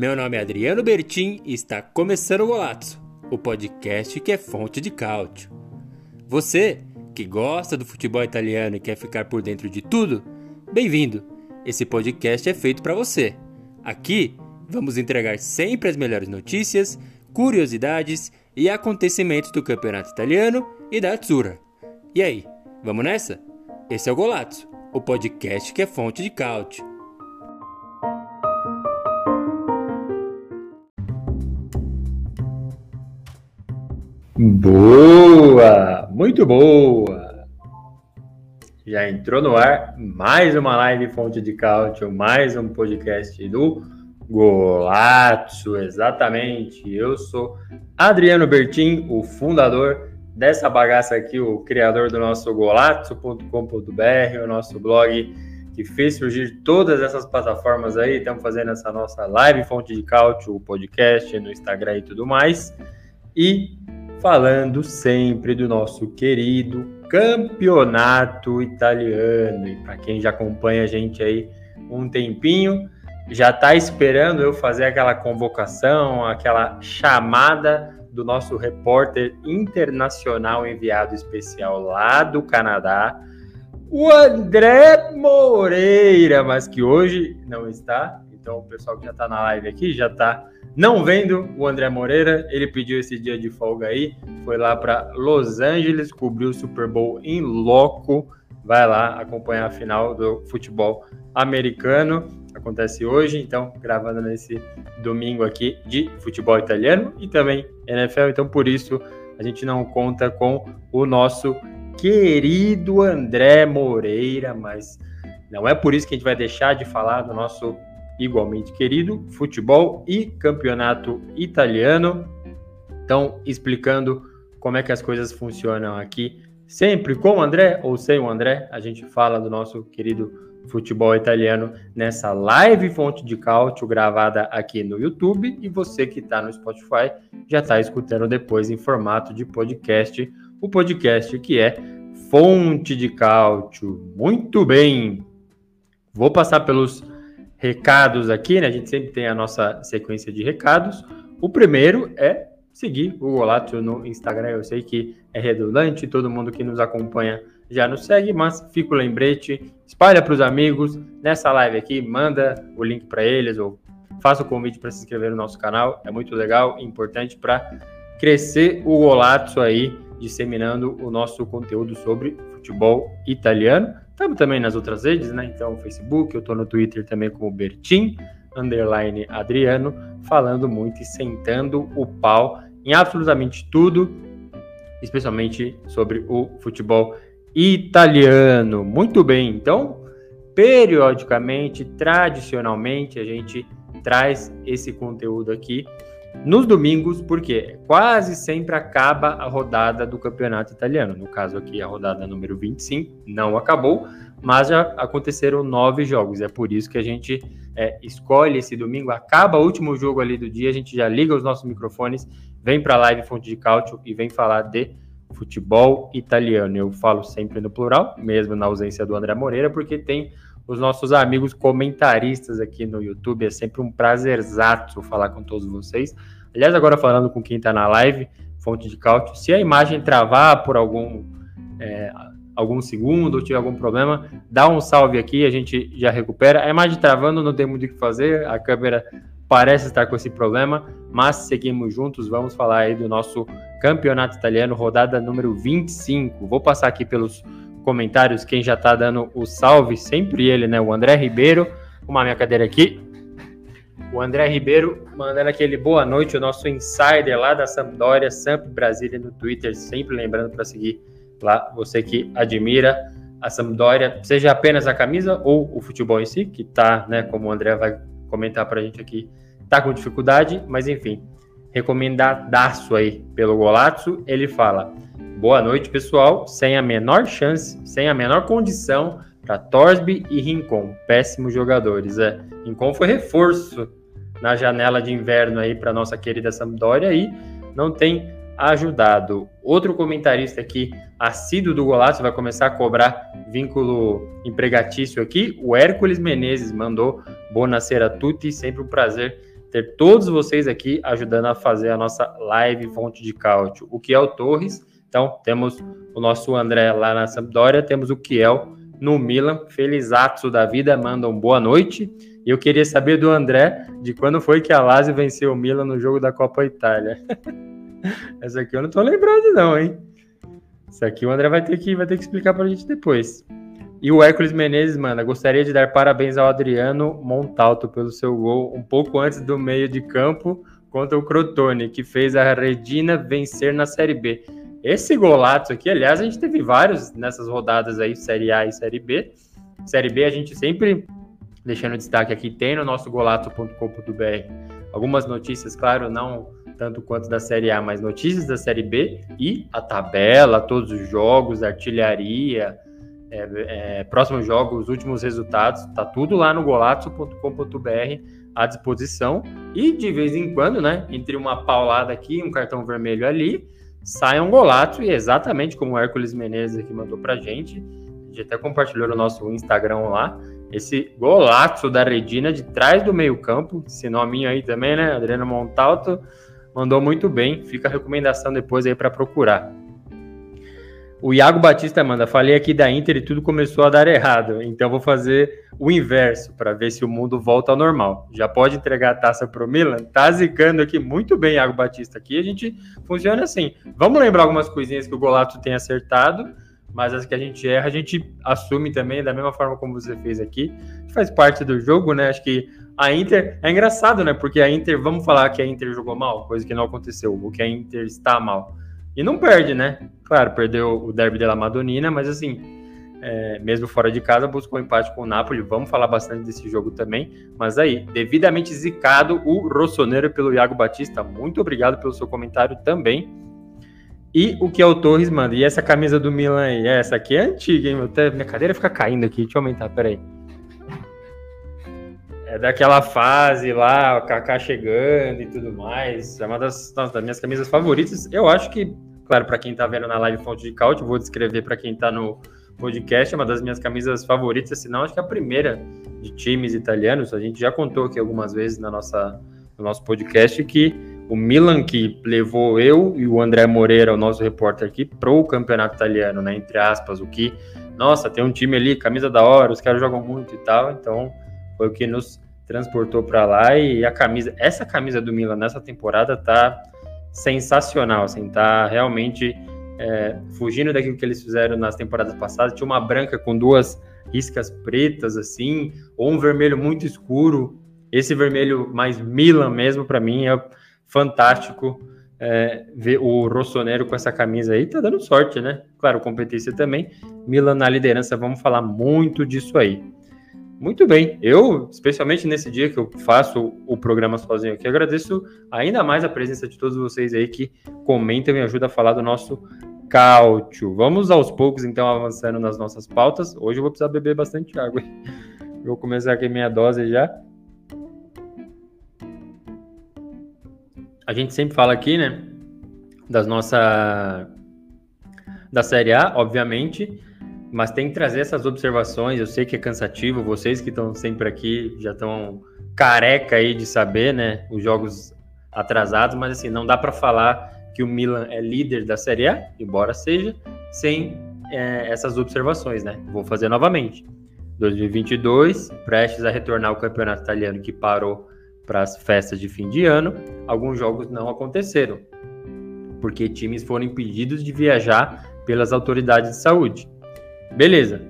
Meu nome é Adriano Bertin e está começando o Golazzo, o podcast que é fonte de cálcio. Você que gosta do futebol italiano e quer ficar por dentro de tudo, bem-vindo. Esse podcast é feito para você. Aqui vamos entregar sempre as melhores notícias, curiosidades e acontecimentos do campeonato italiano e da Azzurra. E aí, vamos nessa? Esse é o Golazzo, o podcast que é fonte de cálcio. Boa! Muito boa! Já entrou no ar mais uma live Fonte de Cálcio, mais um podcast do Golazzo, exatamente. Eu sou Adriano Bertin, o fundador dessa bagaça aqui, o criador do nosso golazzo.com.br, o nosso blog que fez surgir todas essas plataformas aí. Estamos fazendo essa nossa live Fonte de Cálcio, o podcast no Instagram e tudo mais. E falando sempre do nosso querido campeonato italiano. E para quem já acompanha a gente aí um tempinho, já está esperando eu fazer aquela convocação, aquela chamada do nosso repórter internacional enviado especial lá do Canadá, o André Moreira, mas que hoje não está. Então o pessoal que já está na live aqui já está não vendo o André Moreira, ele pediu esse dia de folga aí, foi lá para Los Angeles, cobriu o Super Bowl em loco. Vai lá acompanhar a final do futebol americano. Acontece hoje, então, gravando nesse domingo aqui de futebol italiano e também NFL. Então, por isso, a gente não conta com o nosso querido André Moreira, mas não é por isso que a gente vai deixar de falar do nosso igualmente querido, futebol e campeonato italiano. Então, explicando como é que as coisas funcionam aqui, sempre com o André ou sem o André, a gente fala do nosso querido futebol italiano nessa live Fonte de Cálcio gravada aqui no YouTube e você que está no Spotify já está escutando depois em formato de podcast, o podcast que é Fonte de Cálcio. Muito bem, vou passar pelos recados aqui, né? A gente sempre tem a nossa sequência de recados. O primeiro é seguir o Golato no Instagram. Eu sei que é redundante, todo mundo que nos acompanha já nos segue, mas fica o lembrete, espalha para os amigos. Nessa live aqui, manda o link para eles ou faça o convite para se inscrever no nosso canal. É muito legal e importante para crescer o Golato aí, disseminando o nosso conteúdo sobre futebol italiano. Estamos também nas outras redes, né? Então, Facebook, eu estou no Twitter também como Bertin, underline Adriano, falando muito e sentando o pau em absolutamente tudo, especialmente sobre o futebol italiano. Muito bem, então, periodicamente, tradicionalmente, a gente traz esse conteúdo aqui nos domingos, porque quase sempre acaba a rodada do campeonato italiano. No caso aqui, a rodada número 25 não acabou, mas já aconteceram nove jogos. É por isso que a gente é, escolhe esse domingo, acaba o último jogo ali do dia, a gente já liga os nossos microfones, vem para a live Fonte de Cálcio e vem falar de futebol italiano. Eu falo sempre no plural, mesmo na ausência do André Moreira, porque tem os nossos amigos comentaristas aqui no YouTube. É sempre um prazerzato falar com todos vocês. Aliás, agora falando com quem está na live, fonte de cálcio, se a imagem travar por algum, é, algum segundo ou tiver algum problema, dá um salve aqui, a gente já recupera. A imagem travando, não tem muito o que fazer, a câmera parece estar com esse problema, mas seguimos juntos, vamos falar aí do nosso campeonato italiano, rodada número 25. Vou passar aqui pelos comentários quem já tá dando o salve, sempre ele, né? O André Ribeiro. Arrumar minha cadeira aqui. O André Ribeiro mandando aquele boa noite, o nosso insider lá da Sampdoria, Samp Brasília no Twitter, sempre lembrando para seguir lá, você que admira a Sampdoria, seja apenas a camisa ou o futebol em si, que tá, né, como o André vai comentar para a gente aqui, tá com dificuldade, mas enfim, recomendadaço aí pelo Golazzo, ele fala: Boa noite, pessoal. Sem a menor chance, sem a menor condição para Torsby e Rincon. Péssimos jogadores. É. Rincon foi reforço na janela de inverno aí para nossa querida Sampdoria e não tem ajudado. Outro comentarista aqui, assíduo do Golaço, vai começar a cobrar vínculo empregatício aqui. O Hércules Menezes mandou Bonacera tutti, sempre um prazer ter todos vocês aqui ajudando a fazer a nossa live Fonte de Cálcio. O Kiel Torres, então temos o nosso André lá na Sampdoria, temos o Kiel no Milan, felizato da vida, mandam boa noite. E eu queria saber do André de quando foi que a Lazio venceu o Milan no jogo da Copa Itália. Essa aqui eu não tô lembrando não, hein? Isso aqui o André vai ter que, vai ter que explicar pra gente depois. E o Hércules Menezes manda, gostaria de dar parabéns ao Adriano Montalto pelo seu gol um pouco antes do meio de campo contra o Crotone, que fez a Redina vencer na Série B. Esse golaço aqui, aliás, a gente teve vários nessas rodadas aí, Série A e Série B. Série B a gente sempre, deixando destaque aqui, tem no nosso golato.com.br algumas notícias, claro, não tanto quanto da Série A, mas notícias da Série B e a tabela, todos os jogos, artilharia, é, é, próximos jogos, últimos resultados, tá tudo lá no golato.com.br à disposição. E de vez em quando, né, entre uma paulada aqui, um cartão vermelho ali, sai um golato, e exatamente como o Hércules Menezes aqui mandou pra gente, a gente até compartilhou no nosso Instagram lá, esse golaço da Redina de trás do meio-campo, esse nominho aí também, né? Adriano Montalto mandou muito bem. Fica a recomendação depois aí para procurar. O Iago Batista manda, falei aqui da Inter e tudo começou a dar errado, então vou fazer o inverso para ver se o mundo volta ao normal. Já pode entregar a taça pro Milan? Tá zicando aqui muito bem, Iago Batista. Aqui a gente funciona assim. Vamos lembrar algumas coisinhas que o Golato tem acertado, mas as que a gente erra, a gente assume também da mesma forma como você fez aqui. Faz parte do jogo, né? Acho que a Inter é engraçado, né? Porque a Inter, vamos falar que a Inter jogou mal, coisa que não aconteceu, o que a Inter está mal. E não perde, né? Claro, perdeu o derby della Madonina, mas assim, é, mesmo fora de casa, buscou um empate com o Napoli. Vamos falar bastante desse jogo também. Mas aí, devidamente zicado o Rossoneiro pelo Iago Batista. Muito obrigado pelo seu comentário também. E o que é o Torres, mano? E essa camisa do Milan aí? Essa aqui é antiga, hein? Até minha cadeira fica caindo aqui. Deixa eu aumentar, peraí. É daquela fase lá, o Kaká chegando e tudo mais. É uma das, das minhas camisas favoritas. Eu acho que, claro, para quem tá vendo na live Fonte de Caute, vou descrever para quem tá no podcast, é uma das minhas camisas favoritas, se não acho que é a primeira de times italianos. A gente já contou aqui algumas vezes na nossa, no nosso podcast que o Milan que levou eu e o André Moreira, o nosso repórter aqui, pro campeonato italiano, né? Entre aspas, o que, nossa, tem um time ali, camisa da hora, os caras jogam muito e tal, então foi o que nos transportou para lá e a camisa, essa camisa do Milan nessa temporada tá sensacional, assim, tá realmente é, fugindo daquilo que eles fizeram nas temporadas passadas. Tinha uma branca com duas riscas pretas, assim, ou um vermelho muito escuro. Esse vermelho mais Milan mesmo, para mim, é fantástico é, ver o Rossonero com essa camisa aí. Tá dando sorte, né? Claro, competência também. Milan na liderança, vamos falar muito disso aí. Muito bem. Eu, especialmente nesse dia que eu faço o programa sozinho aqui, agradeço ainda mais a presença de todos vocês aí que comentam e ajudam a falar do nosso cálcio. Vamos aos poucos, então, avançando nas nossas pautas. Hoje eu vou precisar beber bastante água. Vou começar aqui minha dose já. A gente sempre fala aqui, né, das nossa da Série A, obviamente, mas tem que trazer essas observações. Eu sei que é cansativo, vocês que estão sempre aqui já estão careca aí de saber, né? Os jogos atrasados, mas assim, não dá para falar que o Milan é líder da Série A, embora seja, sem é, essas observações, né? Vou fazer novamente. 2022, prestes a retornar ao campeonato italiano que parou para as festas de fim de ano, alguns jogos não aconteceram, porque times foram impedidos de viajar pelas autoridades de saúde. Beleza.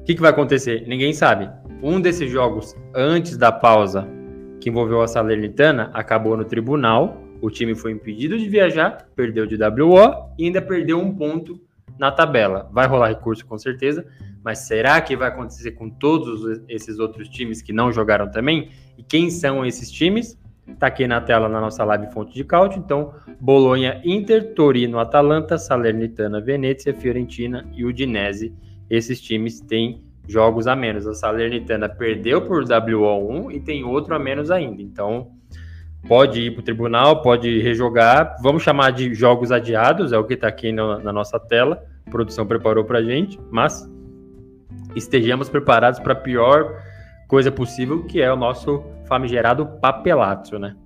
O que, que vai acontecer? Ninguém sabe. Um desses jogos, antes da pausa, que envolveu a Salernitana, acabou no tribunal. O time foi impedido de viajar, perdeu de WO e ainda perdeu um ponto na tabela. Vai rolar recurso com certeza, mas será que vai acontecer com todos esses outros times que não jogaram também? E quem são esses times? Tá aqui na tela na nossa live fonte de cálcio. Então, Bolonha, Inter, Torino, Atalanta, Salernitana, Venezia, Fiorentina e Udinese esses times têm jogos a menos. A Salernitana perdeu por WO1 e tem outro a menos ainda. Então, pode ir para o tribunal, pode rejogar. Vamos chamar de jogos adiados, é o que está aqui no, na nossa tela. A produção preparou para a gente, mas estejamos preparados para a pior coisa possível, que é o nosso famigerado papelazzo, né?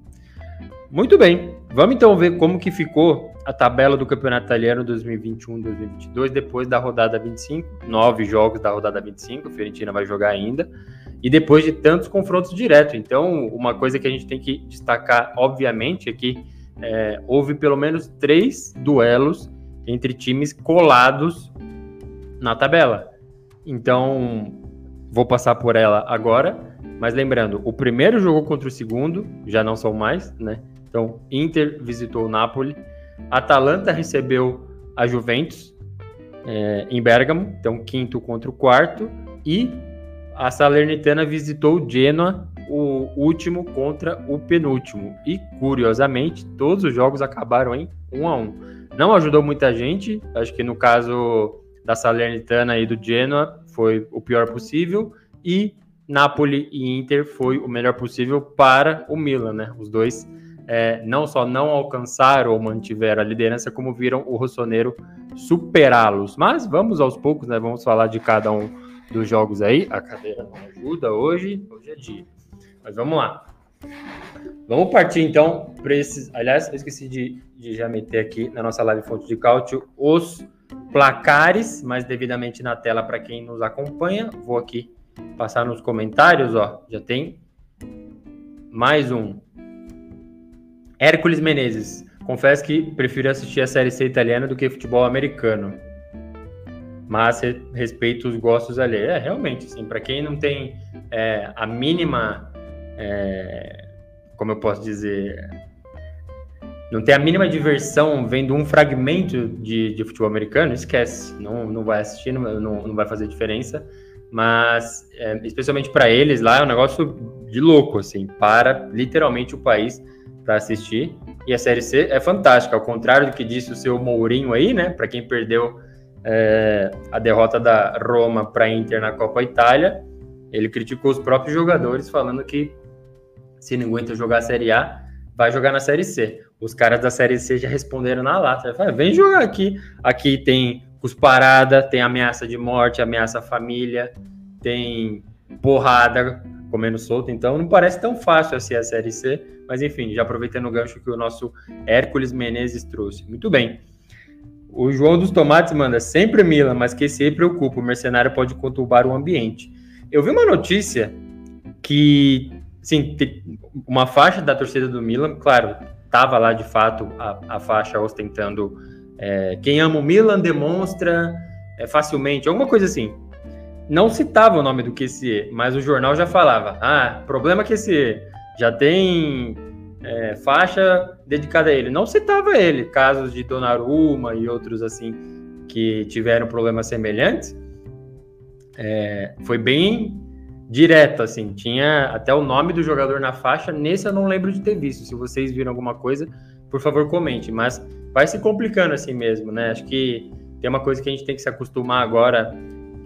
Muito bem, vamos então ver como que ficou a tabela do Campeonato Italiano 2021-2022 depois da rodada 25, nove jogos da rodada 25, a Fiorentina vai jogar ainda, e depois de tantos confrontos diretos. Então, uma coisa que a gente tem que destacar, obviamente, é que é, houve pelo menos três duelos entre times colados na tabela. Então, vou passar por ela agora, mas lembrando, o primeiro jogou contra o segundo, já não são mais, né? Então, Inter visitou o Napoli, Atalanta recebeu a Juventus é, em Bergamo, então quinto contra o quarto, e a Salernitana visitou o Genoa, o último contra o penúltimo. E curiosamente, todos os jogos acabaram em 1 um a 1. Um. Não ajudou muita gente, acho que no caso da Salernitana e do Genoa foi o pior possível e Napoli e Inter foi o melhor possível para o Milan, né? Os dois é, não só não alcançaram ou mantiveram a liderança, como viram o Rossoneiro superá-los. Mas vamos aos poucos, né? Vamos falar de cada um dos jogos aí. A cadeira não ajuda hoje, hoje é dia. Mas vamos lá. Vamos partir então para esses. Aliás, eu esqueci de, de, já meter aqui na nossa live fonte de cálcio os placares, mas devidamente na tela para quem nos acompanha. Vou aqui passar nos comentários, ó. Já tem mais um Hércules Menezes. Confesso que prefiro assistir a Série C italiana do que futebol americano. Mas respeito os gostos ali. É, realmente, assim, para quem não tem é, a mínima. É, como eu posso dizer? Não tem a mínima diversão vendo um fragmento de, de futebol americano, esquece. Não, não vai assistir, não, não, vai fazer diferença. Mas, é, especialmente para eles lá, é um negócio de louco, assim. Para literalmente o país para assistir. E a Série C é fantástica, ao contrário do que disse o seu Mourinho aí, né? Para quem perdeu é, a derrota da Roma para a Inter na Copa Itália, ele criticou os próprios jogadores, falando que se não aguenta jogar a Série A, vai jogar na Série C. Os caras da Série C já responderam na lata. Falaram, Vem jogar aqui. Aqui tem cusparada, tem ameaça de morte, ameaça à família, tem porrada comendo solto, então não parece tão fácil assim a Série C, mas enfim, já aproveitando o gancho que o nosso Hércules Menezes trouxe. Muito bem. O João dos Tomates manda sempre Milan, mas que se preocupa, o mercenário pode conturbar o ambiente. Eu vi uma notícia que, sim, uma faixa da torcida do Milan, claro, tava lá de fato a, a faixa ostentando é, quem ama o Milan demonstra é, facilmente, alguma coisa assim não citava o nome do QCE, mas o jornal já falava: ah, problema QCE, já tem é, faixa dedicada a ele. Não citava ele, casos de Donnarumma e outros assim que tiveram problemas semelhantes. É, foi bem direto, assim, tinha até o nome do jogador na faixa. Nesse eu não lembro de ter visto. Se vocês viram alguma coisa, por favor, comente. Mas vai se complicando assim mesmo, né? Acho que tem uma coisa que a gente tem que se acostumar agora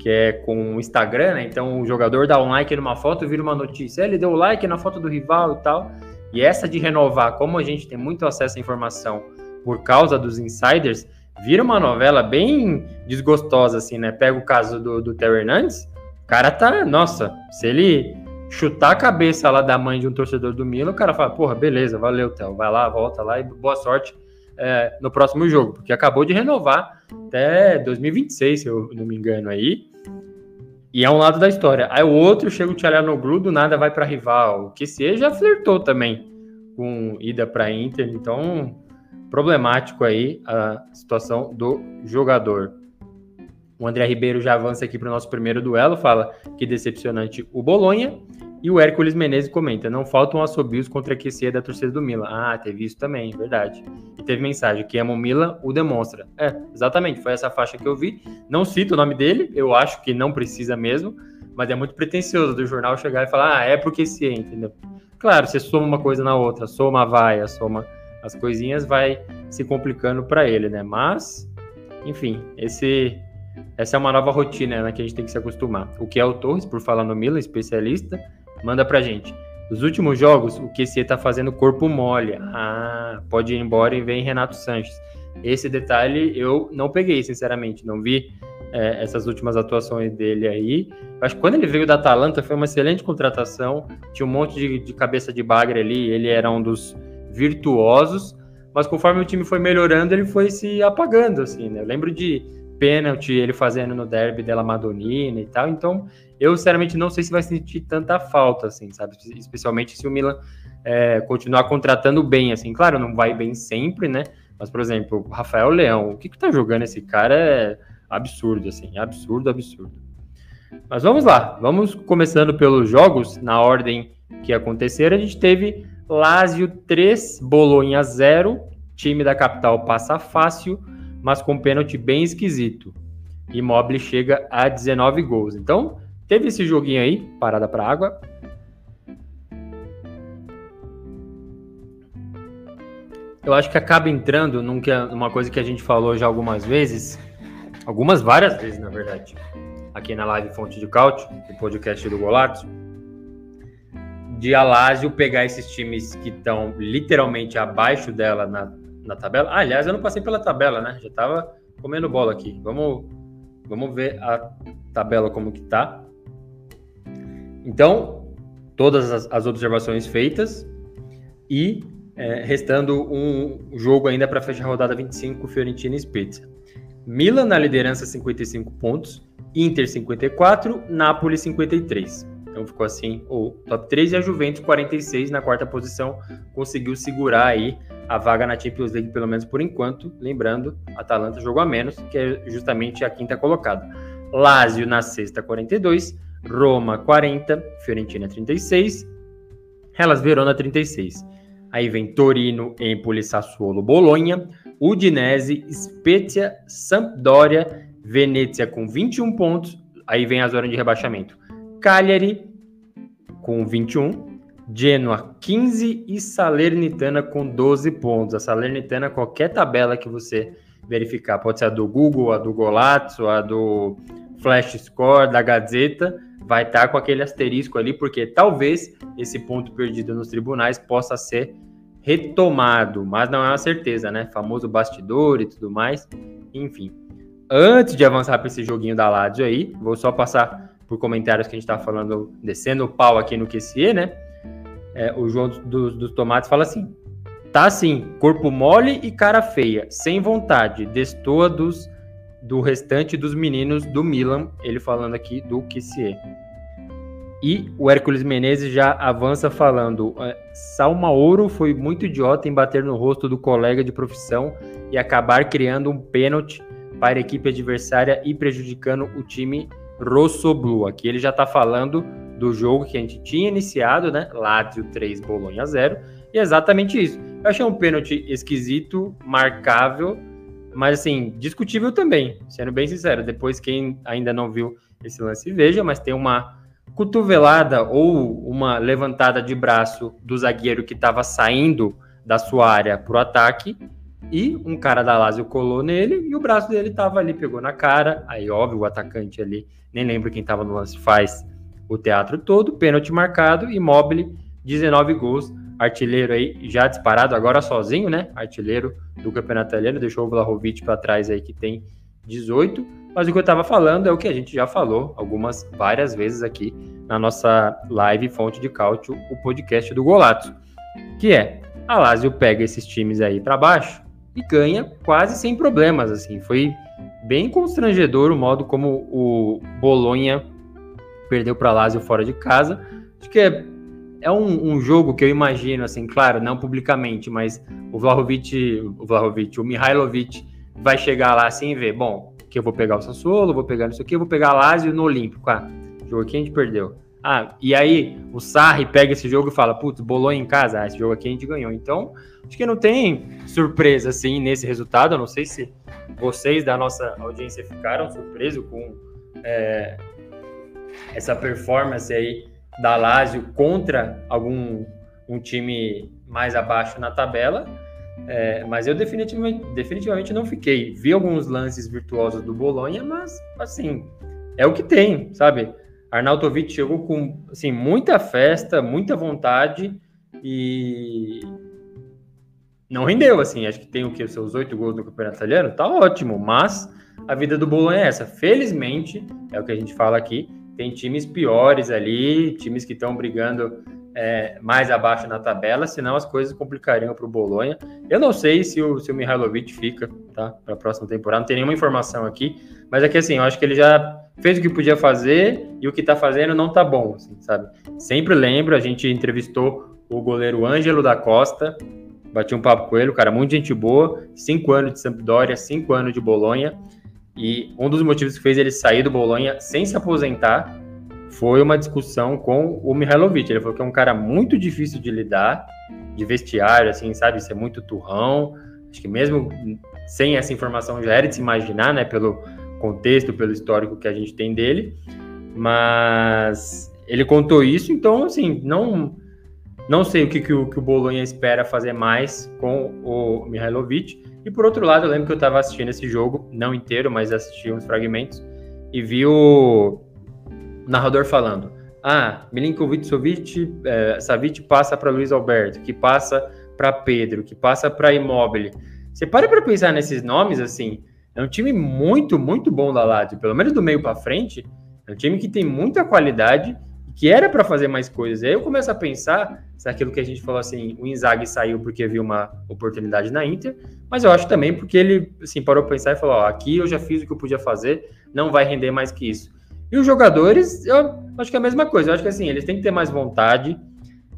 que é com o Instagram, né? Então o jogador dá um like numa foto, vira uma notícia. Ele deu like na foto do rival e tal. E essa de renovar, como a gente tem muito acesso à informação por causa dos insiders, vira uma novela bem desgostosa, assim, né? Pega o caso do, do Hernandes, o cara tá, nossa, se ele chutar a cabeça lá da mãe de um torcedor do Milan, o cara fala, porra, beleza, valeu, Theo, vai lá, volta lá e boa sorte é, no próximo jogo, porque acabou de renovar até 2026, se eu não me engano aí. E é um lado da história. Aí o outro chega o Tchalanoglu, do nada vai para rival. O QC já flertou também com ida para Inter, então problemático aí a situação do jogador. O André Ribeiro já avança aqui para o nosso primeiro duelo, fala que decepcionante o Bolonha. E o Hércules Menezes comenta: não faltam assobios contra a QC da torcida do Milan. Ah, teve isso também, verdade. E teve mensagem: que ama o o demonstra. É, exatamente, foi essa faixa que eu vi. Não cito o nome dele, eu acho que não precisa mesmo, mas é muito pretencioso do jornal chegar e falar: ah, é porque QC, entendeu? Claro, você soma uma coisa na outra, soma a vaia, soma as coisinhas, vai se complicando para ele, né? Mas, enfim, esse essa é uma nova rotina né, que a gente tem que se acostumar. O que é o Torres, por falar no Milan, especialista, Manda pra gente. Nos últimos jogos, o QC tá fazendo corpo mole. Ah, pode ir embora e vem Renato Sanches. Esse detalhe eu não peguei, sinceramente. Não vi é, essas últimas atuações dele aí. Acho que quando ele veio da Atalanta foi uma excelente contratação, tinha um monte de, de cabeça de bagre ali, ele era um dos virtuosos, mas conforme o time foi melhorando, ele foi se apagando, assim, né? Eu lembro de pênalti ele fazendo no derby della Madonnina e tal, então eu sinceramente não sei se vai sentir tanta falta, assim, sabe? Especialmente se o Milan é, continuar contratando bem, assim. Claro, não vai bem sempre, né? Mas, por exemplo, Rafael Leão, o que que tá jogando esse cara é absurdo, assim, absurdo, absurdo. Mas vamos lá, vamos começando pelos jogos, na ordem que aconteceram. A gente teve Lazio 3, Bolonha 0, time da capital passa fácil, mas com pênalti bem esquisito. Immobile chega a 19 gols. Então, teve esse joguinho aí, parada para água. Eu acho que acaba entrando numa coisa que a gente falou já algumas vezes, algumas várias vezes, na verdade, aqui na live Fonte de Cálcio, o podcast do Golato, de Alásio pegar esses times que estão literalmente abaixo dela na, na tabela. Ah, aliás, eu não passei pela tabela, né? Já tava comendo bola aqui. Vamos, vamos ver a tabela como que tá. Então, todas as, as observações feitas e é, restando um jogo ainda para fechar a rodada 25, Fiorentina e Spezia. Milan na liderança 55 pontos, Inter 54, Napoli 53. Então ficou assim o top 3 e a Juventus 46 na quarta posição conseguiu segurar aí a vaga na Champions League pelo menos por enquanto, lembrando, Atalanta jogou a menos, que é justamente a quinta colocada. Lazio na sexta 42, Roma 40, Fiorentina 36, Hellas Verona 36. Aí vem Torino, Empoli, Sassuolo, Bolonha, Udinese, Spezia, Sampdoria, Venezia com 21 pontos. Aí vem a zona de rebaixamento. Cagliari com 21, Genoa 15 e Salernitana com 12 pontos. A Salernitana, qualquer tabela que você verificar, pode ser a do Google, a do Golazzo, a do Flash Score, da Gazeta, vai estar tá com aquele asterisco ali, porque talvez esse ponto perdido nos tribunais possa ser retomado, mas não é uma certeza, né? Famoso bastidor e tudo mais, enfim. Antes de avançar para esse joguinho da Lazio aí, vou só passar por comentários que a gente está falando, descendo o pau aqui no QCE, né? É, o João dos, dos Tomates fala assim: tá assim, corpo mole e cara feia, sem vontade, destoa dos do restante dos meninos do Milan, ele falando aqui do QCE. E o Hércules Menezes já avança falando: é, Salmaouro foi muito idiota em bater no rosto do colega de profissão e acabar criando um pênalti para a equipe adversária e prejudicando o time Rossoblu. Aqui ele já está falando do jogo que a gente tinha iniciado, né? Lazio 3, Bolonha 0. E é exatamente isso. Eu achei um pênalti esquisito, marcável, mas assim, discutível também, sendo bem sincero. Depois, quem ainda não viu esse lance, veja, mas tem uma cotovelada ou uma levantada de braço do zagueiro que estava saindo da sua área para o ataque e um cara da Lazio colou nele e o braço dele estava ali, pegou na cara. Aí, óbvio, o atacante ali, nem lembro quem estava no lance, faz o teatro todo, pênalti marcado, imóvel, 19 gols, artilheiro aí já disparado, agora sozinho, né? Artilheiro do campeonato italiano, deixou o Vlahovic para trás aí que tem 18. Mas o que eu estava falando é o que a gente já falou algumas várias vezes aqui na nossa live Fonte de Cálcio, o podcast do Golato, que é a Lazio pega esses times aí para baixo e ganha quase sem problemas, assim. Foi bem constrangedor o modo como o Bolonha perdeu para Lazio fora de casa. Acho que é, é um, um, jogo que eu imagino, assim, claro, não publicamente, mas o Vlahovic, o Vlahovic, o Mihailovic vai chegar lá assim e ver, bom, que eu vou pegar o Sassuolo, vou pegar isso aqui, vou pegar Lazio no Olímpico. Ah, jogo aqui a gente perdeu. Ah, e aí o Sarri pega esse jogo e fala, putz, bolou em casa, ah, esse jogo aqui a gente ganhou. Então, acho que não tem surpresa, assim, nesse resultado. Eu não sei se vocês da nossa audiência ficaram surpresos com é, essa performance aí da Lazio contra algum um time mais abaixo na tabela, é, mas eu definitivamente, definitivamente não fiquei. Vi alguns lances virtuosos do Bolonha, mas assim, é o que tem, sabe? Arnautovic chegou com assim, muita festa, muita vontade e não rendeu, assim. Acho que tem o que? Seus oito gols no Campeonato Italiano? Tá ótimo, mas a vida do Bolonha é essa. Felizmente, é o que a gente fala aqui, tem times piores ali, times que estão brigando é, mais abaixo na tabela, senão as coisas complicariam para o Bolonha. Eu não sei se o, se o Mihailovic fica tá, para a próxima temporada, não tem nenhuma informação aqui, mas é que assim, eu acho que ele já fez o que podia fazer e o que está fazendo não está bom, assim, sabe? Sempre lembro, a gente entrevistou o goleiro Ângelo da Costa, bati um papo com ele, cara muito gente boa, cinco anos de Sampdoria, cinco anos de Bolonha, e um dos motivos que fez ele sair do Bolonha sem se aposentar foi uma discussão com o Mihailovic. Ele falou que é um cara muito difícil de lidar, de vestiário, assim, sabe? Ser muito turrão. Acho que mesmo sem essa informação já era de se imaginar, né? Pelo contexto, pelo histórico que a gente tem dele. Mas ele contou isso, então, assim, não não sei o que, que, o, que o Bolonha espera fazer mais com o Mihailovic. E por outro lado, eu lembro que eu estava assistindo esse jogo, não inteiro, mas assisti uns fragmentos, e vi o narrador falando: Ah, Milinkovic Savic, é, Savic passa para Luiz Alberto, que passa para Pedro, que passa para Immobile. Você para para pensar nesses nomes assim, é um time muito, muito bom da Lazio, pelo menos do meio para frente, é um time que tem muita qualidade que era para fazer mais coisas. Aí eu começo a pensar se aquilo que a gente falou assim, o Inzaghi saiu porque viu uma oportunidade na Inter, mas eu acho também porque ele assim parou para pensar e falou, ó, aqui eu já fiz o que eu podia fazer, não vai render mais que isso. E os jogadores, eu acho que é a mesma coisa. Eu acho que assim, eles têm que ter mais vontade,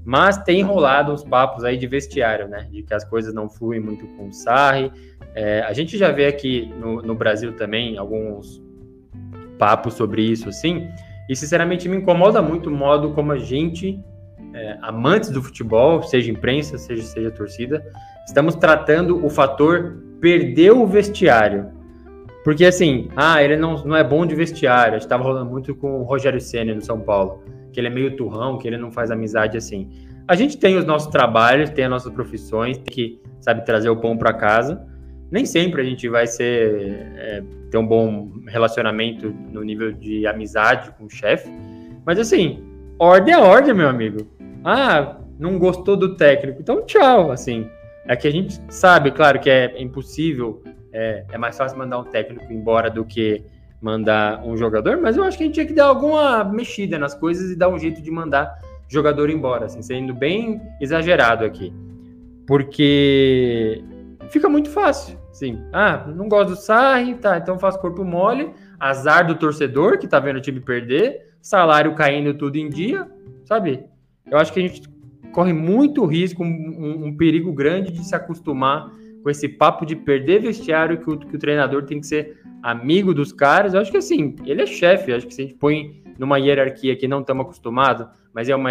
mas tem rolado uns papos aí de vestiário, né? De que as coisas não fluem muito com o Sarri. É, a gente já vê aqui no, no Brasil também alguns papos sobre isso, assim. E sinceramente me incomoda muito o modo como a gente, é, amantes do futebol, seja imprensa, seja, seja torcida, estamos tratando o fator perder o vestiário. Porque assim, ah, ele não, não é bom de vestiário. A gente rolando muito com o Rogério Senna no São Paulo, que ele é meio turrão, que ele não faz amizade assim. A gente tem os nossos trabalhos, tem as nossas profissões, tem que, sabe, trazer o pão para casa. Nem sempre a gente vai ser é, ter um bom relacionamento no nível de amizade com o chefe, mas assim, ordem é ordem, meu amigo. Ah, não gostou do técnico, então tchau, assim. É que a gente sabe, claro, que é impossível é, é mais fácil mandar um técnico embora do que mandar um jogador, mas eu acho que a gente tinha que dar alguma mexida nas coisas e dar um jeito de mandar jogador embora, assim, sendo bem exagerado aqui. Porque fica muito fácil. Sim. Ah, não gosto do Sarri, tá, então faço corpo mole, azar do torcedor que tá vendo o time perder, salário caindo tudo em dia, sabe? Eu acho que a gente corre muito risco, um, um perigo grande de se acostumar com esse papo de perder vestiário, que o, que o treinador tem que ser amigo dos caras. Eu acho que assim, ele é chefe. Eu acho que se a gente põe numa hierarquia que não estamos acostumados, mas é uma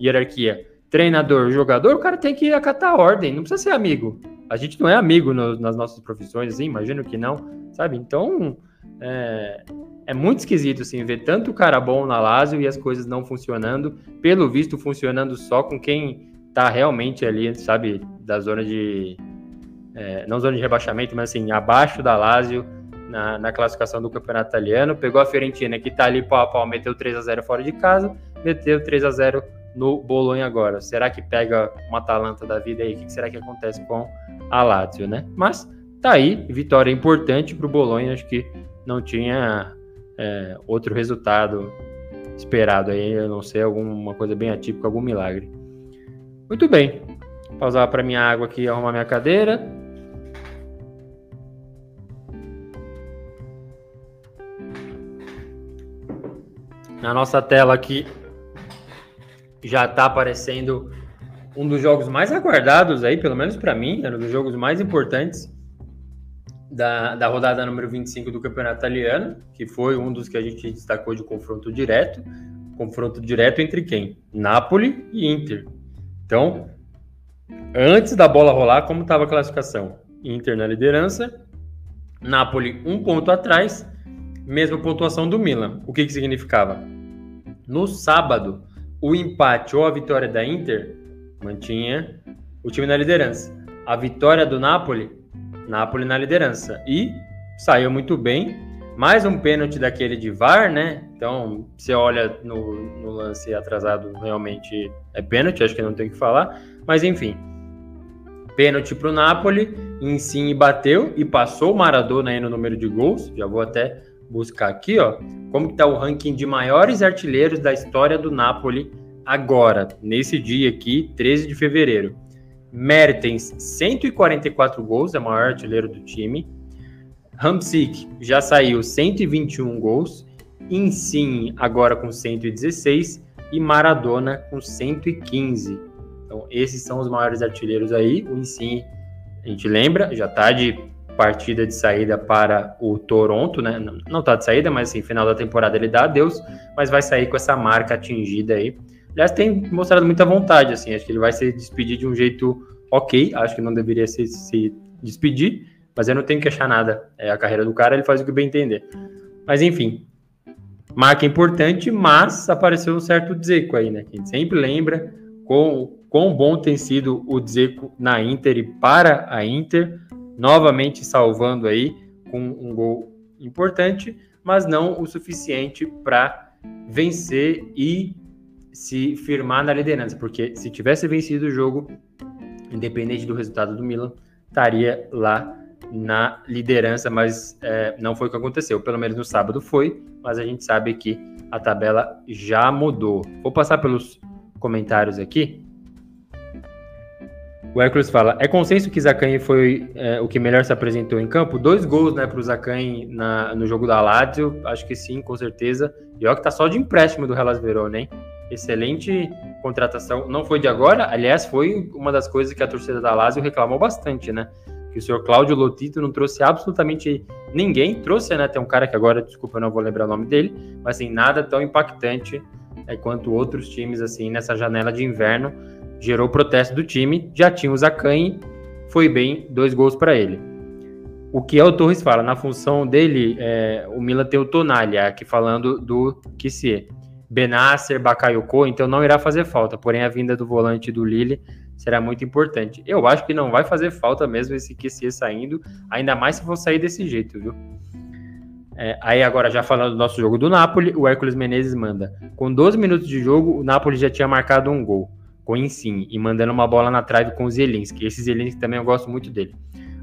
hierarquia treinador, jogador, o cara tem que acatar a ordem, não precisa ser amigo. A gente não é amigo no, nas nossas profissões, assim, imagino que não, sabe? Então, é, é, muito esquisito, assim, ver tanto cara bom na Lazio e as coisas não funcionando, pelo visto funcionando só com quem tá realmente ali, sabe, da zona de, é, não zona de rebaixamento, mas assim, abaixo da Lazio na, na, classificação do campeonato italiano. Pegou a Fiorentina, que tá ali pau a pau, meteu 3 a 0 fora de casa, meteu 3 a 0 no Bolonha agora. Será que pega uma Atalanta da vida aí? O que será que acontece com a Lazio, né? Mas tá aí, vitória importante para o Bolonha. Acho que não tinha é, outro resultado esperado aí, eu não sei, alguma coisa bem atípica, algum milagre. Muito bem. Pausar para minha água aqui, arrumar minha cadeira. Na nossa tela aqui já está aparecendo um dos jogos mais aguardados aí, pelo menos para mim, era um dos jogos mais importantes da, da rodada número 25 do Campeonato Italiano, que foi um dos que a gente destacou de confronto direto. Confronto direto entre quem? Napoli e Inter. Então, antes da bola rolar, como estava a classificação? Inter na liderança, Napoli um ponto atrás, mesma pontuação do Milan. O que, que significava? No sábado, o empate ou a vitória da Inter mantinha o time na liderança. A vitória do Napoli, Napoli na liderança. E saiu muito bem. Mais um pênalti daquele de VAR, né? Então, você olha no, no lance atrasado, realmente é pênalti, acho que não tem o que falar. Mas enfim, Pênalti para o Napoli, Insigne bateu e passou o Maradona aí no número de gols. Já vou até buscar aqui, ó, como está o ranking de maiores artilheiros da história do Napoli agora, nesse dia aqui, 13 de fevereiro. Mertens, 144 gols, é o maior artilheiro do time. Hamsik já saiu 121 gols. Insigne agora com 116 e Maradona com 115. Então, esses são os maiores artilheiros aí. O Insigne, a gente lembra, já está de partida de saída para o Toronto, né? Não está de saída, mas assim, final da temporada ele dá adeus, mas vai sair com essa marca atingida aí. Aliás, tem mostrado muita vontade, assim, acho que ele vai se despedir de um jeito ok, acho que não deveria se, se despedir, mas eu não tenho que achar nada. É a carreira do cara, ele faz o que bem entender. Mas enfim, marca importante, mas apareceu um certo Dzeko aí, né? Que a gente sempre lembra com quão bom tem sido o Dzeko na Inter e para a Inter, novamente salvando aí com um gol importante, mas não o suficiente para vencer e se firmar na liderança, porque se tivesse vencido o jogo, independente do resultado do Milan, estaria lá na liderança, mas é, não foi o que aconteceu. Pelo menos no sábado foi, mas a gente sabe que a tabela já mudou. Vou passar pelos comentários aqui. O Hércules fala: é consenso que Zacanhi foi é, o que melhor se apresentou em campo? Dois gols né, para o Zacanhi no jogo da Lazio, acho que sim, com certeza. E olha que tá só de empréstimo do Hellas Verona, hein? Excelente contratação. Não foi de agora, aliás, foi uma das coisas que a torcida da Lazio reclamou bastante, né? Que o senhor Cláudio Lotito não trouxe absolutamente ninguém. Trouxe, né? Tem um cara que agora, desculpa, eu não vou lembrar o nome dele, mas assim, nada tão impactante é, quanto outros times, assim, nessa janela de inverno gerou protesto do time, já tinha o Zacanhi, foi bem, dois gols para ele. O que é o Torres fala, na função dele, é, o Milan tem o Tonali, aqui falando do Kissier. Benasser, Bakayoko, então não irá fazer falta, porém a vinda do volante do Lille será muito importante. Eu acho que não vai fazer falta mesmo esse Kissier saindo, ainda mais se for sair desse jeito, viu? É, aí agora já falando do nosso jogo do Napoli, o Hércules Menezes manda. Com 12 minutos de jogo, o Napoli já tinha marcado um gol Insigne e mandando uma bola na trave com o Zelinski. Esse Zelinski também eu gosto muito dele.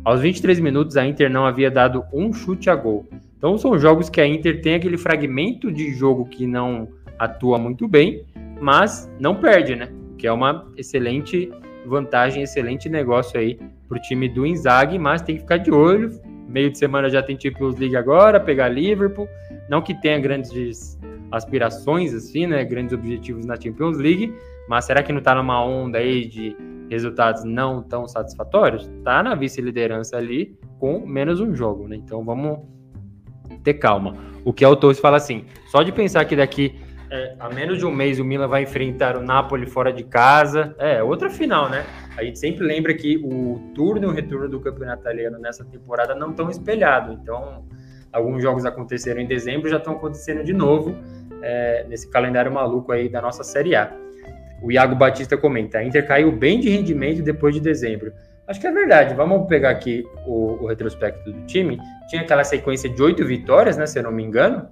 Aos 23 minutos, a Inter não havia dado um chute a gol. Então são jogos que a Inter tem aquele fragmento de jogo que não atua muito bem, mas não perde, né? Que é uma excelente vantagem, excelente negócio aí para o time do Inzaghi, mas tem que ficar de olho. Meio de semana já tem Champions League agora, pegar Liverpool. Não que tenha grandes aspirações, assim, né? Grandes objetivos na Champions League, mas será que não está numa onda aí de resultados não tão satisfatórios? Tá na vice-liderança ali com menos um jogo, né? Então vamos ter calma. O que é o Torres fala assim: só de pensar que daqui é, a menos de um mês o Milan vai enfrentar o Napoli fora de casa, é outra final, né? A gente sempre lembra que o turno e o retorno do campeonato italiano nessa temporada não estão espelhados. Então, alguns jogos aconteceram em dezembro, já estão acontecendo de novo é, nesse calendário maluco aí da nossa Série A. O Iago Batista comenta: a Inter caiu bem de rendimento depois de dezembro. Acho que é verdade. Vamos pegar aqui o, o retrospecto do time. Tinha aquela sequência de oito vitórias, né? Se eu não me engano.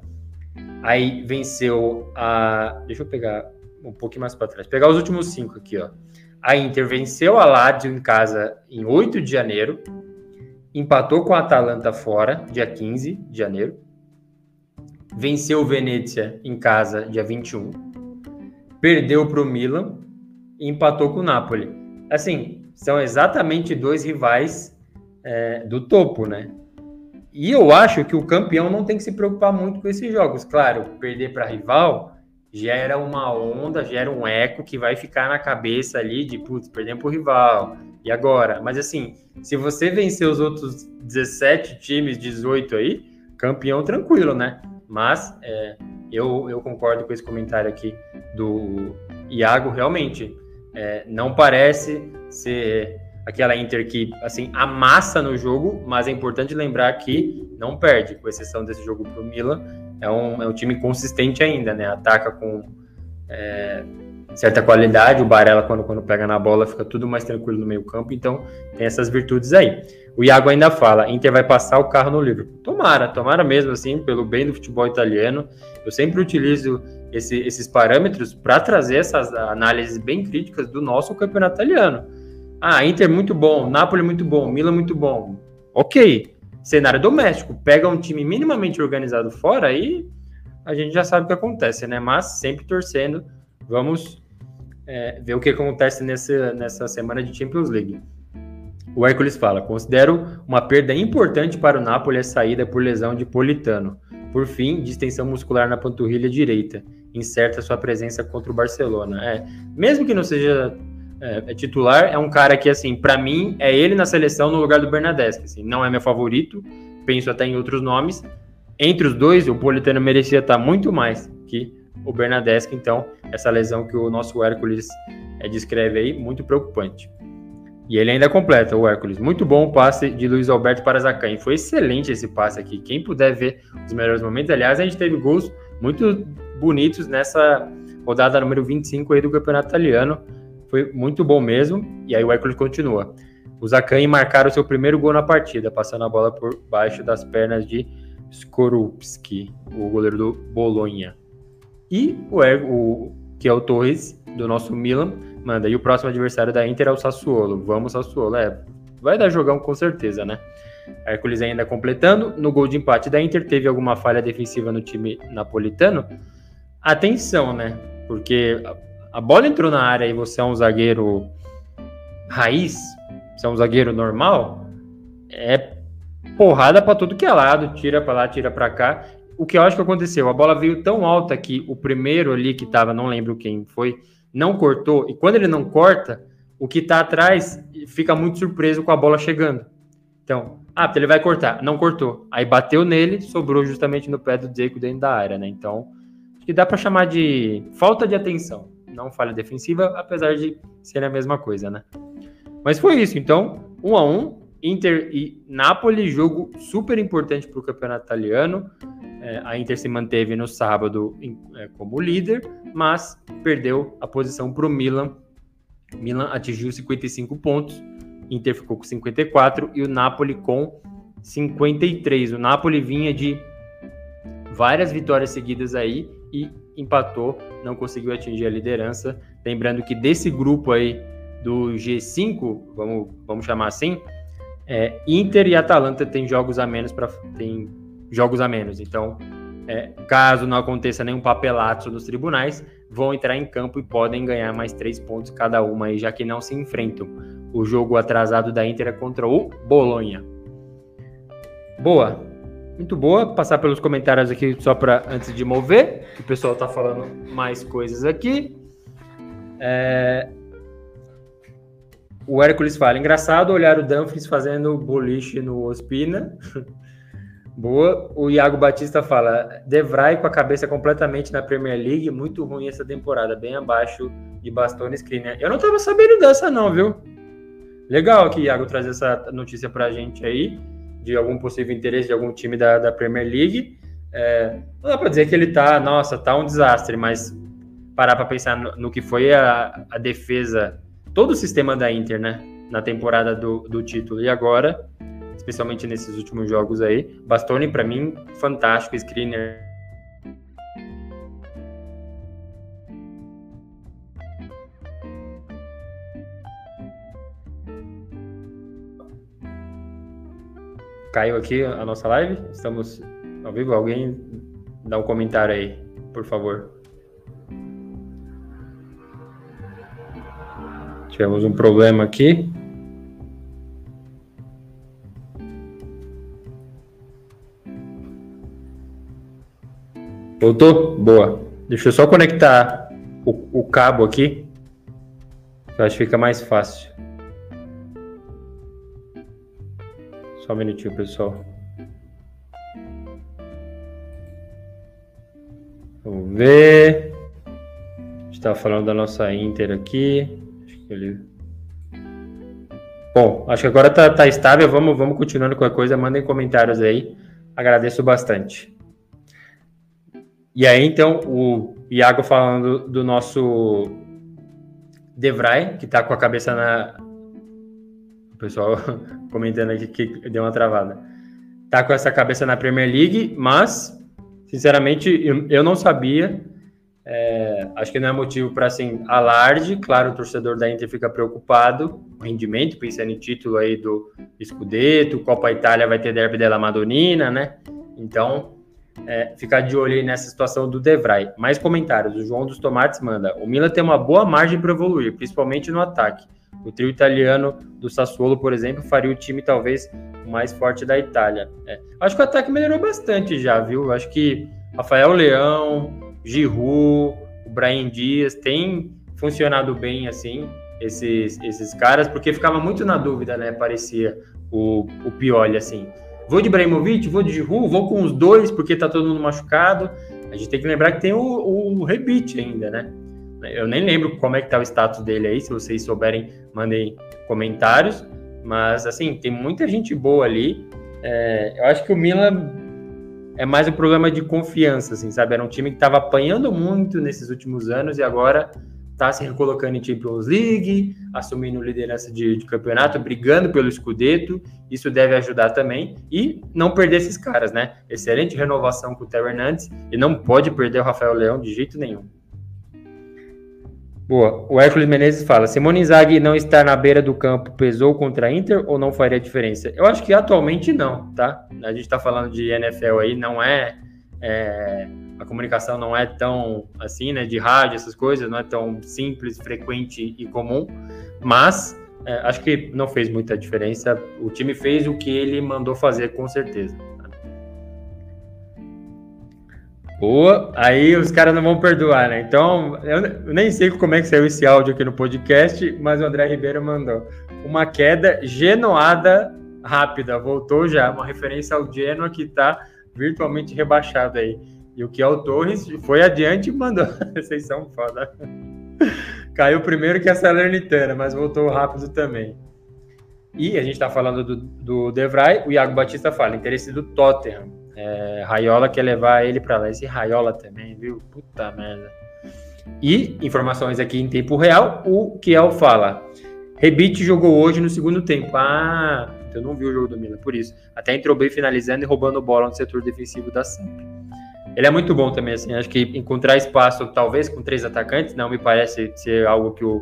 Aí venceu a. Deixa eu pegar um pouquinho mais para trás. Pegar os últimos cinco aqui, ó. A Inter venceu a Lazio em casa em 8 de janeiro. Empatou com a Atalanta fora, dia 15 de janeiro. Venceu o Venezia em casa, dia 21 perdeu para o Milan e empatou com o Napoli. Assim, são exatamente dois rivais é, do topo, né? E eu acho que o campeão não tem que se preocupar muito com esses jogos. Claro, perder para rival gera uma onda, gera um eco que vai ficar na cabeça ali de, putz, perdemos para o rival. E agora? Mas assim, se você vencer os outros 17 times, 18 aí, campeão tranquilo, né? Mas é, eu, eu concordo com esse comentário aqui do Iago, realmente. É, não parece ser aquela Inter que assim amassa no jogo, mas é importante lembrar que não perde, com exceção desse jogo para o Milan. É um, é um time consistente ainda, né? Ataca com é, certa qualidade. O Barella, quando, quando pega na bola, fica tudo mais tranquilo no meio campo. Então, tem essas virtudes aí. O Iago ainda fala, Inter vai passar o carro no Liverpool. Tomara, tomara mesmo assim, pelo bem do futebol italiano. Eu sempre utilizo esse, esses parâmetros para trazer essas análises bem críticas do nosso campeonato italiano. Ah, Inter muito bom, Napoli muito bom, Milan muito bom. Ok. Cenário doméstico. Pega um time minimamente organizado fora e a gente já sabe o que acontece, né? Mas sempre torcendo. Vamos é, ver o que acontece nessa, nessa semana de Champions League. O Hércules fala: considero uma perda importante para o Napoli a saída por lesão de Politano. Por fim, distensão muscular na panturrilha direita. Incerta sua presença contra o Barcelona. É, mesmo que não seja é, é titular, é um cara que, assim, para mim, é ele na seleção no lugar do Bernadeschi. Assim, não é meu favorito, penso até em outros nomes. Entre os dois, o Politano merecia estar muito mais que o Bernadeschi. Então, essa lesão que o nosso Hércules é, descreve aí, muito preocupante. E ele ainda completa, o Hércules. Muito bom o passe de Luiz Alberto para Zacan. Foi excelente esse passe aqui. Quem puder ver os melhores momentos. Aliás, a gente teve gols muito bonitos nessa rodada número 25 aí do Campeonato Italiano. Foi muito bom mesmo. E aí o Hércules continua. O Zacan marcaram seu primeiro gol na partida, passando a bola por baixo das pernas de Skorupski, o goleiro do Bolonha. E o, o que é o Torres, do nosso Milan, Manda. E o próximo adversário da Inter é o Sassuolo. Vamos, Sassuolo. É, vai dar jogão com certeza, né? Hércules ainda completando. No gol de empate da Inter, teve alguma falha defensiva no time napolitano. Atenção, né? Porque a bola entrou na área e você é um zagueiro raiz, você é um zagueiro normal, é porrada para tudo que é lado, tira para lá, tira para cá. O que eu acho que aconteceu? A bola veio tão alta que o primeiro ali que tava, não lembro quem foi, não cortou, e quando ele não corta, o que está atrás fica muito surpreso com a bola chegando. Então, ah, ele vai cortar, não cortou. Aí bateu nele, sobrou justamente no pé do Dzeko dentro da área, né? Então, acho que dá para chamar de falta de atenção, não falha defensiva, apesar de ser a mesma coisa, né? Mas foi isso, então, um a um, Inter e Napoli, jogo super importante para o campeonato italiano. É, a Inter se manteve no sábado em, é, como líder, mas perdeu a posição para o Milan. Milan atingiu 55 pontos, Inter ficou com 54 e o Napoli com 53. O Napoli vinha de várias vitórias seguidas aí e empatou, não conseguiu atingir a liderança. Lembrando que desse grupo aí do G5, vamos, vamos chamar assim, é, Inter e Atalanta têm jogos a menos para tem jogos a menos. Então, é, caso não aconteça nenhum papelato nos tribunais, vão entrar em campo e podem ganhar mais três pontos cada uma, aí, já que não se enfrentam. O jogo atrasado da Inter é contra o Bolonha. Boa, muito boa. Passar pelos comentários aqui só para antes de mover, que o pessoal está falando mais coisas aqui. É, o Hércules fala: engraçado olhar o Dumfries fazendo boliche no Ospina. Boa. O Iago Batista fala: Devray com a cabeça completamente na Premier League, muito ruim essa temporada, bem abaixo de Bastoni Skriniar. Eu não tava sabendo dessa, não, viu? Legal que Iago traz essa notícia pra gente aí, de algum possível interesse de algum time da, da Premier League. É, não dá pra dizer que ele tá, nossa, tá um desastre, mas parar pra pensar no, no que foi a, a defesa todo o sistema da Inter, né? Na temporada do, do título. E agora, especialmente nesses últimos jogos aí, Bastoni, para mim, fantástico. Screener. Caiu aqui a nossa live? Estamos ao vivo? Alguém dá um comentário aí, por favor. Tivemos um problema aqui. Voltou? Boa. Deixa eu só conectar o, o cabo aqui. Eu acho que fica mais fácil. Só um minutinho, pessoal. Vamos ver. A gente estava falando da nossa Inter aqui. Beleza. Bom, acho que agora tá, tá estável. Vamos, vamos continuando com a coisa. Mandem comentários aí. Agradeço bastante. E aí, então, o Iago falando do nosso Devray, que tá com a cabeça na. O pessoal comentando aqui que deu uma travada. Tá com essa cabeça na Premier League, mas, sinceramente, eu, eu não sabia. Acho que não é motivo para assim alarde. Claro, o torcedor da Inter fica preocupado com o rendimento, pensando em título aí do Scudetto, Copa Itália vai ter Derby della Madonnina, né? Então, é, ficar de olho aí nessa situação do Devray. Mais comentários. O João dos Tomates manda: o Milan tem uma boa margem para evoluir, principalmente no ataque. O trio italiano do Sassuolo, por exemplo, faria o time talvez mais forte da Itália. É. Acho que o ataque melhorou bastante já, viu? Acho que Rafael Leão, Giroud, Brian Dias tem funcionado bem assim, esses, esses caras, porque ficava muito na dúvida, né? Parecia o, o Pioli assim. Vou de Ibrahimovic, vou de Giroud, vou com os dois porque tá todo mundo machucado. A gente tem que lembrar que tem o, o Rebite ainda, né? Eu nem lembro como é que tá o status dele aí, se vocês souberem, mandem comentários. Mas, assim, tem muita gente boa ali. É, eu acho que o Milan é mais um problema de confiança, assim, sabe? Era um time que estava apanhando muito nesses últimos anos e agora está se recolocando em Champions League, assumindo liderança de, de, campeonato, brigando pelo Scudetto. Isso deve ajudar também. E não perder esses caras, né? Excelente renovação com o Terry Hernandes e não pode perder o Rafael Leão de jeito nenhum. Boa. O Hércules Menezes fala: Simone Inzaghi não estar na beira do campo pesou contra a Inter ou não faria diferença? Eu acho que atualmente não, tá? A gente está falando de NFL aí, não é, é, A comunicação não é tão assim, né? De rádio, essas coisas, não é tão simples, frequente e comum, mas é, acho que não fez muita diferença. O time fez o que ele mandou fazer, com certeza. Boa, aí os caras não vão perdoar, né? Então, eu nem sei como é que saiu esse áudio aqui no podcast, mas o André Ribeiro mandou. Uma queda genoada rápida, voltou já, uma referência ao Genoa que está virtualmente rebaixado aí. E o o Torres foi adiante e mandou. Vocês são foda. Caiu primeiro que a Salernitana, mas voltou rápido também. E a gente está falando do, do Devray, o Iago Batista fala, interesse do Tottenham. É, Raiola quer levar ele para lá. Esse Raiola também, viu? Puta merda. E informações aqui em tempo real, o Kiel fala. Rebite jogou hoje no segundo tempo. Ah, eu não vi o jogo do Milan, por isso. Até entrou bem finalizando e roubando bola no setor defensivo da Samp. Ele é muito bom também, assim. Acho que encontrar espaço, talvez com três atacantes, não me parece ser algo que o,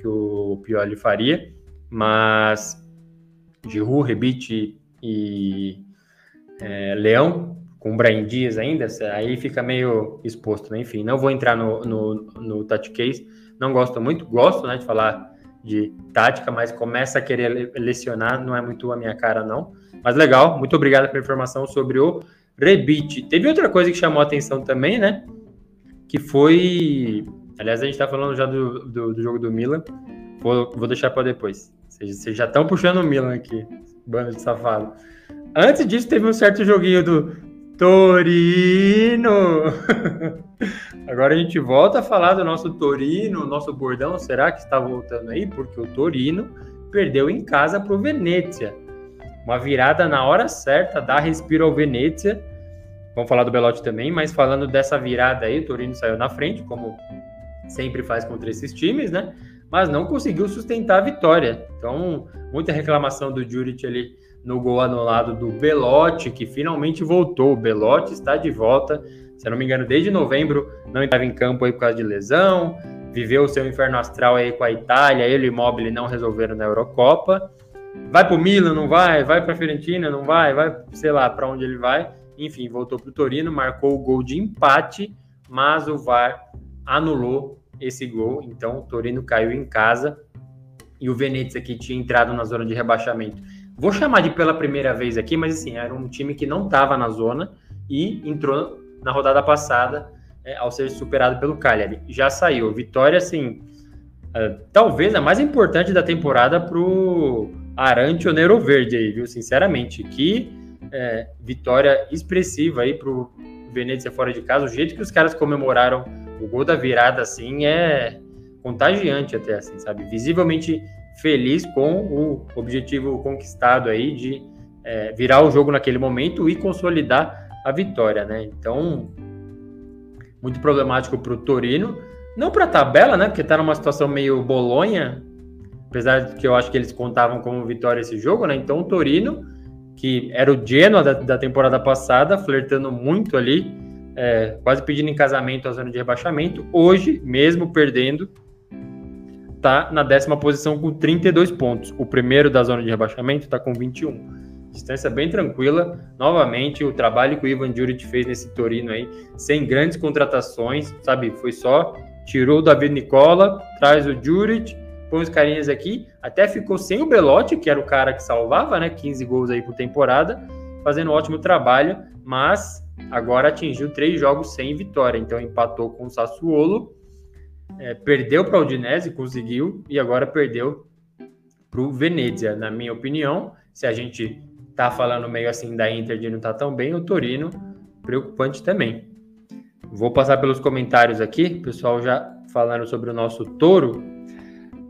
que o Pioli faria. Mas Giroud, Rebite e é, Leão, com o Brian Dias ainda, aí fica meio exposto, né? Enfim, não vou entrar no, no, no touch case, não gosto muito, gosto né, de falar de tática, mas começa a querer lecionar, não é muito a minha cara, não. Mas legal, muito obrigado pela informação sobre o Rebite. Teve outra coisa que chamou a atenção também, né? Que foi. Aliás, a gente tá falando já do, do, do jogo do Milan. Vou, vou deixar para depois. Vocês já estão puxando o Milan aqui, bando de safado. Antes disso, teve um certo joguinho do Torino. Agora a gente volta a falar do nosso Torino, nosso bordão. Será que está voltando aí? Porque o Torino perdeu em casa para o Venezia. Uma virada na hora certa, dá respiro ao Venezia. Vamos falar do Belotti também, mas falando dessa virada aí, o Torino saiu na frente, como sempre faz contra esses times, né? Mas não conseguiu sustentar a vitória. Então, muita reclamação do Juric ali no gol anulado do Belotti, que finalmente voltou. O Belotti está de volta, se eu não me engano, desde novembro não estava em campo aí por causa de lesão, viveu o seu inferno astral aí com a Itália, ele e o Immobile não resolveram na Eurocopa. Vai para o Milan, não vai? Vai para a Fiorentina, não vai? Vai, sei lá, para onde ele vai. Enfim, voltou para o Torino, marcou o gol de empate, mas o VAR anulou esse gol, então o Torino caiu em casa e o Venezia que tinha entrado na zona de rebaixamento vou chamar de pela primeira vez aqui, mas assim, era um time que não estava na zona e entrou na rodada passada é, ao ser superado pelo Cagliari. Já saiu. Vitória, assim, é, talvez a mais importante da temporada pro Arante ou Nero Verde aí, viu? Sinceramente, que é, vitória expressiva aí pro Venezia fora de casa. O jeito que os caras comemoraram o gol da virada, assim, é contagiante até, assim, sabe? Visivelmente feliz com o objetivo conquistado aí de é, virar o jogo naquele momento e consolidar a vitória, né? Então, muito problemático para o Torino, não para a tabela, né? Porque está numa situação meio bolonha, apesar de que eu acho que eles contavam como vitória esse jogo, né? Então, o Torino, que era o Genoa da, da temporada passada, flertando muito ali é, quase pedindo em casamento a zona de rebaixamento. Hoje, mesmo perdendo, está na décima posição com 32 pontos. O primeiro da zona de rebaixamento está com 21. Distância bem tranquila. Novamente, o trabalho que o Ivan Juric fez nesse Torino aí, sem grandes contratações, sabe? Foi só tirou o David Nicola, traz o Juric, põe os carinhas aqui, até ficou sem o Belotti, que era o cara que salvava, né? 15 gols aí por temporada, fazendo um ótimo trabalho, mas agora atingiu três jogos sem vitória, então empatou com o Sassuolo, é, perdeu para o Udinese, conseguiu, e agora perdeu para o Venezia. Na minha opinião, se a gente tá falando meio assim da Inter de não tá tão bem, o Torino preocupante também. Vou passar pelos comentários aqui, pessoal já falando sobre o nosso touro.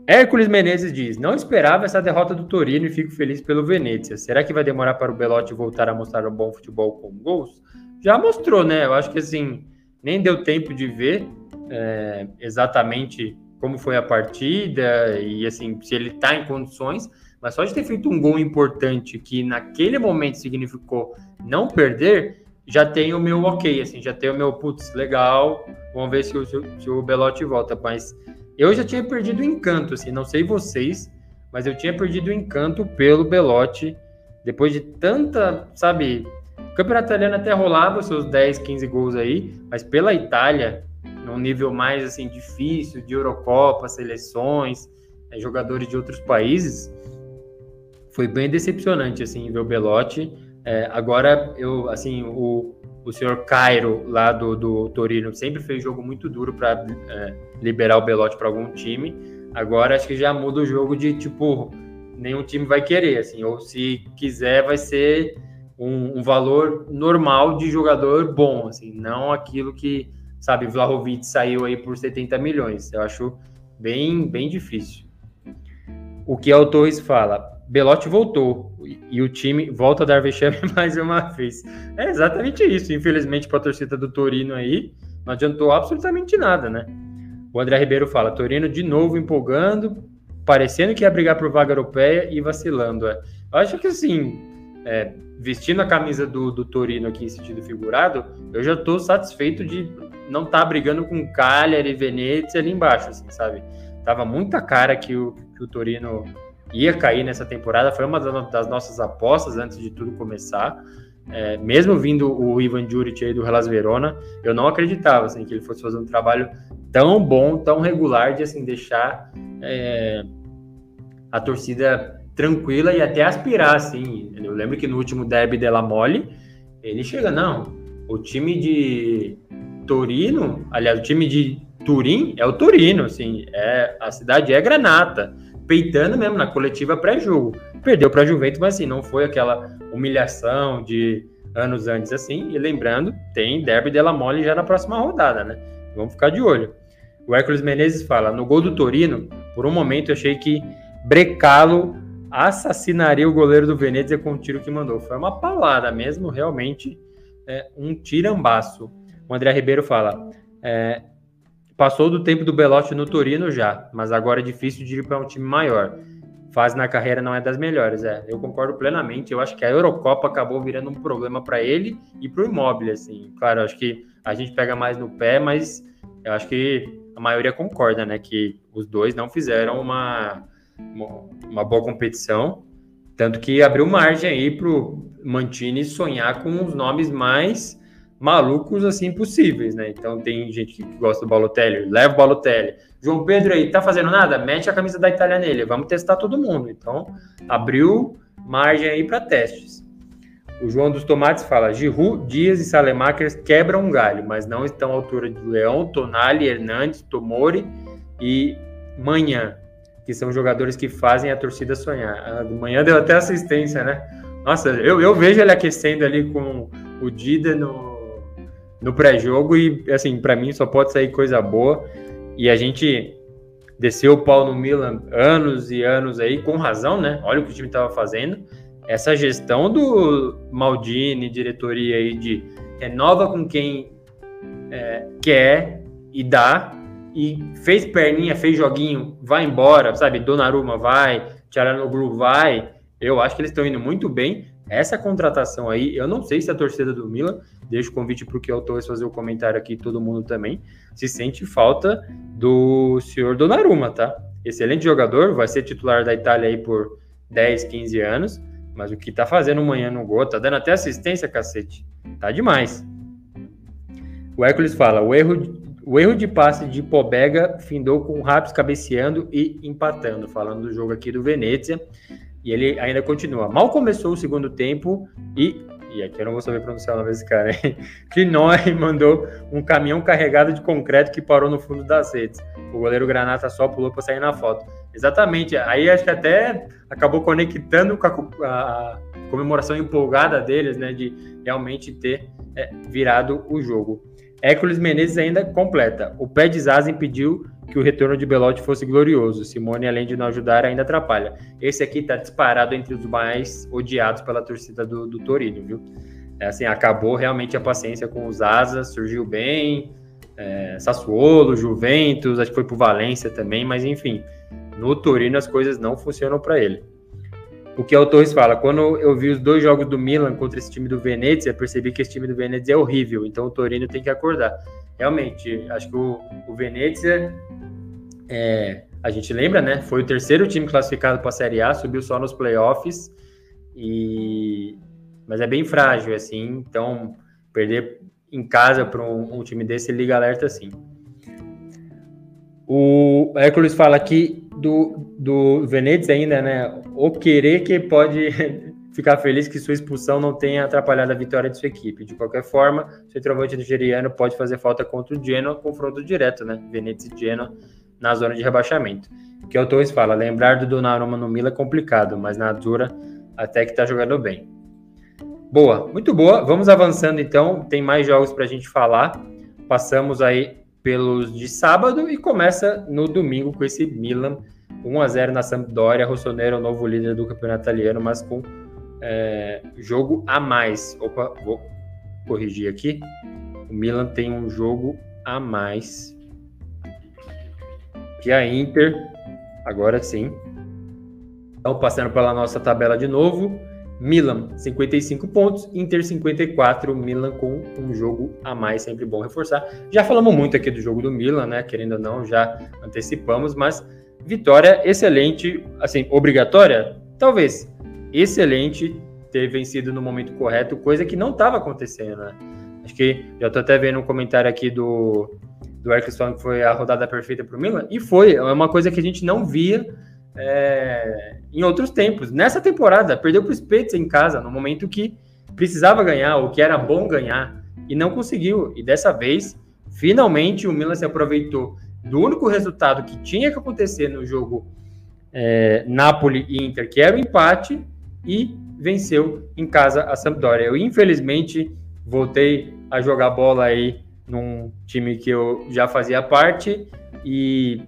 Hércules Menezes diz: Não esperava essa derrota do Torino e fico feliz pelo Venezia. Será que vai demorar para o Belotti voltar a mostrar um bom futebol com gols? Já mostrou, né? Eu acho que assim, nem deu tempo de ver é, exatamente como foi a partida e assim, se ele está em condições, mas só de ter feito um gol importante que naquele momento significou não perder, já tem o meu ok, assim, já tem o meu putz, legal, vamos ver se o, se o Belotti volta. Mas eu já tinha perdido o encanto, assim, não sei vocês, mas eu tinha perdido o encanto pelo Belotti depois de tanta, sabe, o campeonato italiano até rolava seus 10, 15 gols aí, mas pela Itália, num nível mais assim difícil de Eurocopa, seleções, né, jogadores de outros países, foi bem decepcionante assim ver o Belotti. É, agora eu assim o, o senhor Cairo lá do, do Torino sempre fez jogo muito duro para é, liberar o Belotti para algum time. Agora acho que já muda o jogo de tipo nenhum time vai querer assim ou se quiser vai ser um, um valor normal de jogador bom assim não aquilo que sabe Vlahovic saiu aí por 70 milhões. Eu acho bem bem difícil. O que o Torres fala? Belotti voltou e o time volta a dar vexame mais uma vez. É exatamente isso. Infelizmente, para a torcida do Torino aí, não adiantou absolutamente nada, né? O André Ribeiro fala: Torino de novo empolgando, parecendo que ia brigar por vaga europeia e vacilando. É. Eu acho que assim, é, vestindo a camisa do, do Torino aqui em sentido figurado, eu já estou satisfeito de não estar tá brigando com Cagliari e Venezia ali embaixo, assim, sabe? Tava muita cara que o, que o Torino ia cair nessa temporada, foi uma das nossas apostas antes de tudo começar. É, mesmo vindo o Ivan Juric aí do Hellas Verona, eu não acreditava assim, que ele fosse fazer um trabalho tão bom, tão regular de assim deixar é, a torcida tranquila e até aspirar assim. Eu lembro que no último derby della Mole, ele chega não, o time de Torino, aliás, o time de Turim é o Torino, assim, é a cidade é Granata peitando mesmo na coletiva pré-jogo. Perdeu para Juventus, mas assim, não foi aquela humilhação de anos antes assim. E lembrando, tem Derby della Mole já na próxima rodada, né? Vamos ficar de olho. O Hércules Menezes fala: no gol do Torino, por um momento eu achei que Brecalo assassinaria o goleiro do Venezia com o tiro que mandou. Foi uma paulada mesmo, realmente é, um tirambaço. O André Ribeiro fala: é, Passou do tempo do Belotti no Torino já, mas agora é difícil de ir para um time maior. Fase na carreira não é das melhores, é. Eu concordo plenamente. Eu acho que a Eurocopa acabou virando um problema para ele e para o Immobile, assim. Claro, acho que a gente pega mais no pé, mas eu acho que a maioria concorda, né, que os dois não fizeram uma, uma boa competição, tanto que abriu margem aí para o Mantini sonhar com os nomes mais malucos assim possíveis, né? Então tem gente que gosta do Balotelli, leva o Balotelli. João Pedro aí, tá fazendo nada? Mete a camisa da Itália nele, vamos testar todo mundo. Então, abriu margem aí para testes. O João dos Tomates fala: Giroud, Dias e Salemakers quebram um galho, mas não estão à altura de Leão, Tonali, Hernandes, Tomori e Manhã, que são jogadores que fazem a torcida sonhar. A do Manhã deu até assistência, né? Nossa, eu, eu vejo ele aquecendo ali com o Dida no, no pré-jogo e, assim, para mim só pode sair coisa boa. E a gente desceu o pau no Milan anos e anos aí, com razão, né? Olha o que o time estava fazendo. Essa gestão do Maldini, diretoria aí de renova com quem é, quer e dá, e fez perninha, fez joguinho, vai embora, sabe? Donnarumma vai, Tcharanoglu vai. Eu acho que eles estão indo muito bem essa contratação aí, eu não sei se a torcida do Milan, deixa o convite para o eu Torres fazer o comentário aqui, todo mundo também, se sente falta do senhor Donnarumma, tá? Excelente jogador, vai ser titular da Itália aí por 10, 15 anos, mas o que tá fazendo amanhã no gol, tá dando até assistência, cacete. Tá demais. O Hércules fala, o erro, o erro de passe de Pobega findou com o Raps cabeceando e empatando, falando do jogo aqui do Venezia. E ele ainda continua. Mal começou o segundo tempo e. E aqui eu não vou saber pronunciar o nome desse cara, hein? Mandou um caminhão carregado de concreto que parou no fundo das redes. O goleiro Granata só pulou para sair na foto. Exatamente. Aí acho que até acabou conectando com a, a comemoração empolgada deles, né? De realmente ter é, virado o jogo. Hércules Menezes ainda completa. O pé de Zaza impediu que o retorno de Belotti fosse glorioso. Simone, além de não ajudar, ainda atrapalha. Esse aqui tá disparado entre os mais odiados pela torcida do, do Torino, viu? É assim, acabou realmente a paciência com os Asas, surgiu bem, é, Sassuolo, Juventus, acho que foi pro Valência também, mas enfim, no Torino as coisas não funcionam para ele. O que o Torres fala, quando eu vi os dois jogos do Milan contra esse time do Venezia, percebi que esse time do Venezia é horrível, então o Torino tem que acordar. Realmente, acho que o, o Venezia, é, a gente lembra, né? Foi o terceiro time classificado para a Série A, subiu só nos playoffs, e... mas é bem frágil, assim, então perder em casa para um, um, time desse, liga alerta assim. O Hércules fala aqui do, do Venezia ainda, né? O querer que pode ficar feliz que sua expulsão não tenha atrapalhado a vitória de sua equipe. De qualquer forma, o centroavante nigeriano pode fazer falta contra o Genoa, confronto direto, né? Venezia e Genoa na zona de rebaixamento. Que é o Torres fala, lembrar do Donnarumma no Mila é complicado, mas na Dura até que tá jogando bem. Boa, muito boa. Vamos avançando então, tem mais jogos para a gente falar. Passamos aí pelos de sábado e começa no domingo com esse Milan 1 a 0 na Sampdoria. Rossonero o novo líder do campeonato italiano, mas com é, jogo a mais. Opa, vou corrigir aqui. O Milan tem um jogo a mais que a Inter. Agora sim. Então, passando pela nossa tabela de novo. Milan, 55 pontos, Inter 54, Milan com um jogo a mais, sempre bom reforçar. Já falamos muito aqui do jogo do Milan, né? Querendo ou não, já antecipamos, mas vitória excelente, assim, obrigatória? Talvez. Excelente ter vencido no momento correto, coisa que não estava acontecendo, né? Acho que já estou até vendo um comentário aqui do, do falando que foi a rodada perfeita para o Milan, e foi, é uma coisa que a gente não via é, em outros tempos. Nessa temporada, perdeu para o Spezia em casa, no momento que precisava ganhar, ou que era bom ganhar, e não conseguiu. E dessa vez, finalmente, o Milan se aproveitou do único resultado que tinha que acontecer no jogo é, Napoli e Inter, que era o empate, e venceu em casa a Sampdoria. Eu, infelizmente, voltei a jogar bola aí num time que eu já fazia parte e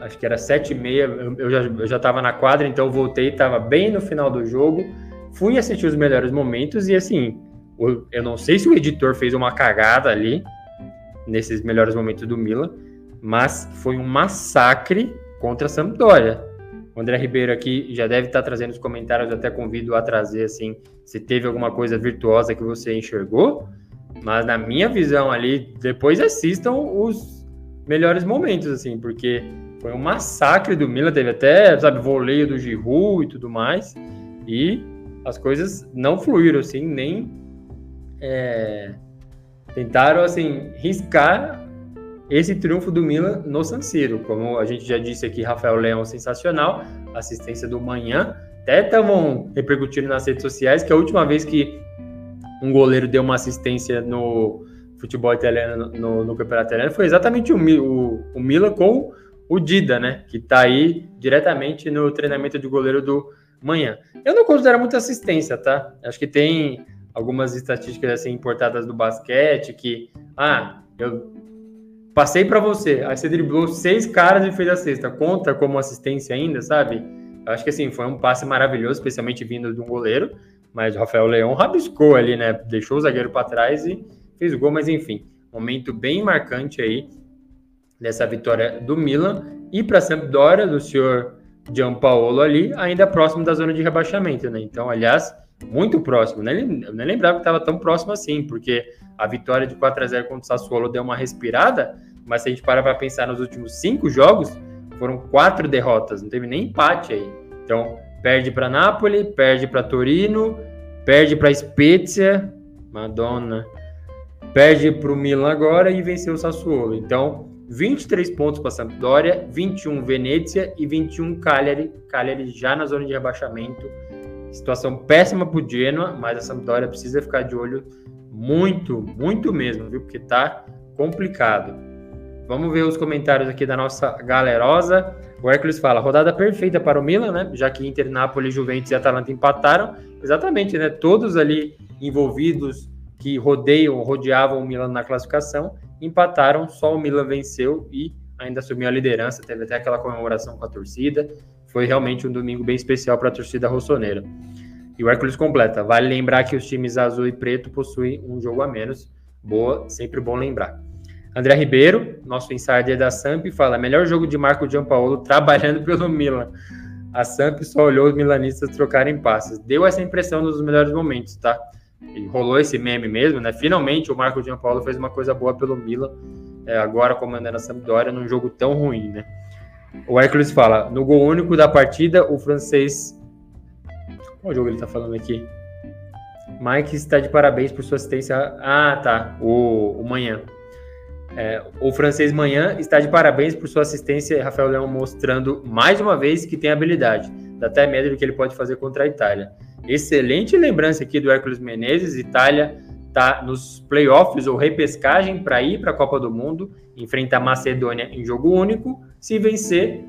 acho que era sete e meia, eu já, eu já tava na quadra, então eu voltei, estava bem no final do jogo, fui assistir os melhores momentos e assim, eu não sei se o editor fez uma cagada ali, nesses melhores momentos do Milan, mas foi um massacre contra a Sampdoria. O André Ribeiro aqui já deve estar trazendo os comentários, eu até convido a trazer assim, se teve alguma coisa virtuosa que você enxergou, mas na minha visão ali, depois assistam os melhores momentos, assim, porque foi um massacre do Milan, teve até, sabe, voleio do Giroud e tudo mais. E as coisas não fluíram, assim, nem é, tentaram, assim, riscar esse triunfo do Milan no San Siro. Como a gente já disse aqui, Rafael Leão sensacional, assistência do Manhã. Até estavam repercutindo nas redes sociais que a última vez que um goleiro deu uma assistência no futebol italiano, no, no campeonato italiano, foi exatamente o, o, o Milan com o Dida, né? Que tá aí diretamente no treinamento de goleiro do manhã. Eu não considero muita assistência, tá? Acho que tem algumas estatísticas assim importadas do basquete que, ah, eu passei para você, aí você driblou seis caras e fez a sexta, conta como assistência ainda, sabe? Acho que assim, foi um passe maravilhoso, especialmente vindo de um goleiro, mas o Rafael Leão rabiscou ali, né? Deixou o zagueiro para trás e fez o gol, mas enfim, momento bem marcante aí dessa vitória do Milan e para a Sampdoria do senhor Gianpaolo ali, ainda próximo da zona de rebaixamento, né? Então, aliás, muito próximo. Nem, nem lembrava que estava tão próximo assim, porque a vitória de 4 a 0 contra o Sassuolo deu uma respirada, mas se a gente parar para pensar nos últimos cinco jogos, foram quatro derrotas, não teve nem empate aí. Então, perde para Napoli, perde para Torino, perde para Spezia, Madonna, perde para o Milan agora e venceu o Sassuolo. Então, 23 pontos para Sampdoria, 21 Venezia e 21 Cagliari. Cagliari já na zona de rebaixamento. Situação péssima para o Genoa, mas a Sampdoria precisa ficar de olho muito, muito mesmo, viu? Porque tá complicado. Vamos ver os comentários aqui da nossa galerosa. O Hércules fala: rodada perfeita para o Milan, né? Já que Inter, Napoli, Juventus e Atalanta empataram. Exatamente, né? Todos ali envolvidos que rodeiam, rodeavam o Milan na classificação empataram, só o Milan venceu e ainda assumiu a liderança, teve até aquela comemoração com a torcida. Foi realmente um domingo bem especial para a torcida rossoneira. E o Hércules completa. Vale lembrar que os times azul e preto possuem um jogo a menos. Boa, sempre bom lembrar. André Ribeiro, nosso insider da Samp, fala: melhor jogo de Marco Giampaolo trabalhando pelo Milan. A Samp só olhou os milanistas trocarem passes. Deu essa impressão nos melhores momentos, tá? E rolou esse meme mesmo, né? Finalmente o Marco Giampaolo fez uma coisa boa pelo Milan, é, agora comandando a Sampdoria num jogo tão ruim, né? O Hércules fala: no gol único da partida, o francês. Qual jogo ele tá falando aqui? Mike está de parabéns por sua assistência. Ah, tá. O, o Manhã. É, o francês Manhã está de parabéns por sua assistência. Rafael Leão mostrando mais uma vez que tem habilidade. Dá até medo do que ele pode fazer contra a Itália. Excelente lembrança aqui do Hércules Menezes. Itália está nos playoffs ou repescagem para ir para a Copa do Mundo, enfrenta a Macedônia em jogo único. Se vencer,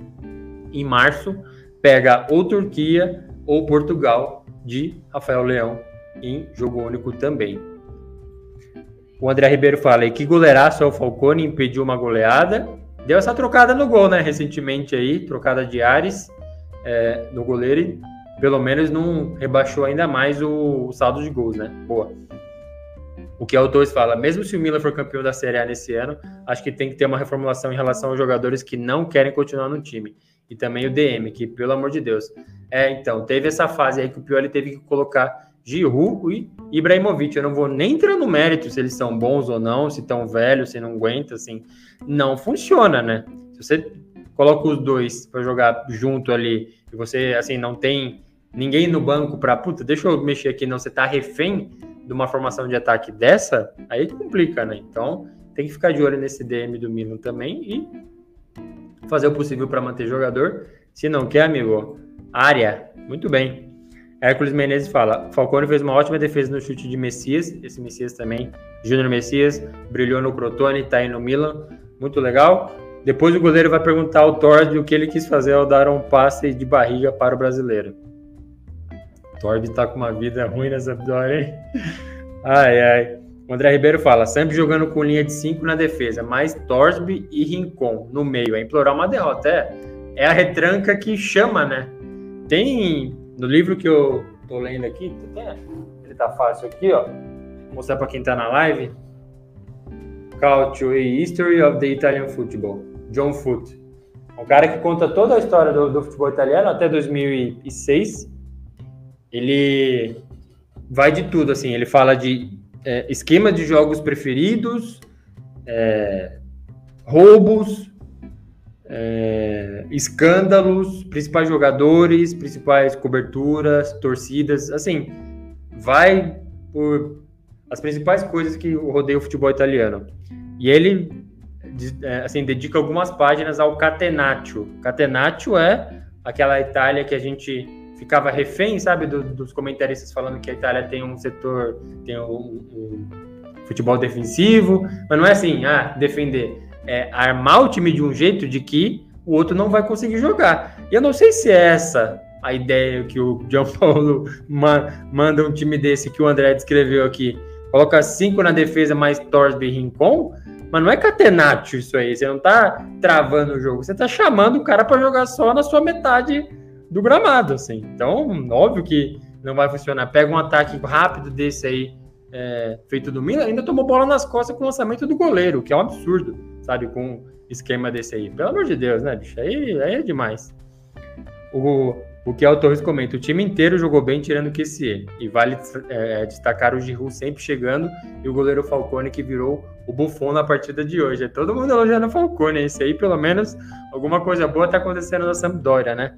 em março, pega ou Turquia ou Portugal de Rafael Leão em jogo único também. O André Ribeiro fala: e que goleiraço é o Falcone, impediu uma goleada. Deu essa trocada no gol, né? Recentemente aí, trocada de Ares é, no goleiro pelo menos não rebaixou ainda mais o, saldo de gols, né? Boa. O que o Torres fala, mesmo se o Milan for campeão da Série A nesse ano, acho que tem que ter uma reformulação em relação aos jogadores que não querem continuar no time. E também o DM, que, pelo amor de Deus. É, então, teve essa fase aí que o Pioli teve que colocar Giroud e Ibrahimovic. Eu não vou nem entrar no mérito se eles são bons ou não, se estão velhos, se não aguenta, assim. Não funciona, né? Se você coloca os dois para jogar junto ali e você, assim, não tem ninguém no banco para, puta, deixa eu mexer aqui, não, você tá refém de uma formação de ataque dessa, aí complica, né? Então, tem que ficar de olho nesse DM do Milan também e fazer o possível para manter jogador. Se não quer, amigo, área, muito bem. Hércules Menezes fala: Falcone fez uma ótima defesa no chute de Messias. Esse Messias também, Júnior Messias, brilhou no Crotone, tá aí no Milan. Muito legal. Depois o goleiro vai perguntar ao Torres o que ele quis fazer ao dar um passe de barriga para o brasileiro. Torb tá com uma vida ruim nessa vitória, hein? Ai, ai. O André Ribeiro fala, sempre jogando com linha de 5 na defesa, mais Torsby e Rincon no meio. É implorar uma derrota. É, é a retranca que chama, né? Tem no livro que eu tô lendo aqui, ele tá fácil aqui, ó. Vou mostrar para quem tá na live. Culture e History of the Italian Football, John Foot. Um cara que conta toda a história do, do futebol italiano até 2006 ele vai de tudo, assim, ele fala de é, esquema de jogos preferidos, é, roubos, é, escândalos, principais jogadores, principais coberturas, torcidas, assim, vai por as principais coisas que rodeia o futebol italiano. E ele, é, assim, dedica algumas páginas ao Catenaccio. Catenaccio é aquela Itália que a gente ficava refém, sabe, do, dos comentaristas falando que a Itália tem um setor, tem um, um, futebol defensivo, mas não é assim, ah, defender, é armar o time de um jeito de que o outro não vai conseguir jogar. E eu não sei se é essa a ideia que o Paulo manda um time desse que o André descreveu aqui. Coloca cinco na defesa mais Torsby Rincon, mas não é catenatio isso aí. Você não tá travando o jogo, você tá chamando o cara para jogar só na sua metade do gramado, assim. Então, óbvio que não vai funcionar. Pega um ataque rápido desse aí, é, feito do Milan, ainda tomou bola nas costas com o lançamento do goleiro, que é um absurdo, sabe? Com esquema desse aí. Pelo amor de Deus, né, bicho? Aí, aí é demais. o, o que o Torres comenta, o time inteiro jogou bem tirando o QCE. E vale é, destacar o Giroud sempre chegando e o goleiro Falcone que virou o Buffon na partida de hoje. É todo mundo elogiando o Falcone, esse aí pelo menos alguma coisa boa está acontecendo na Sampdoria, né?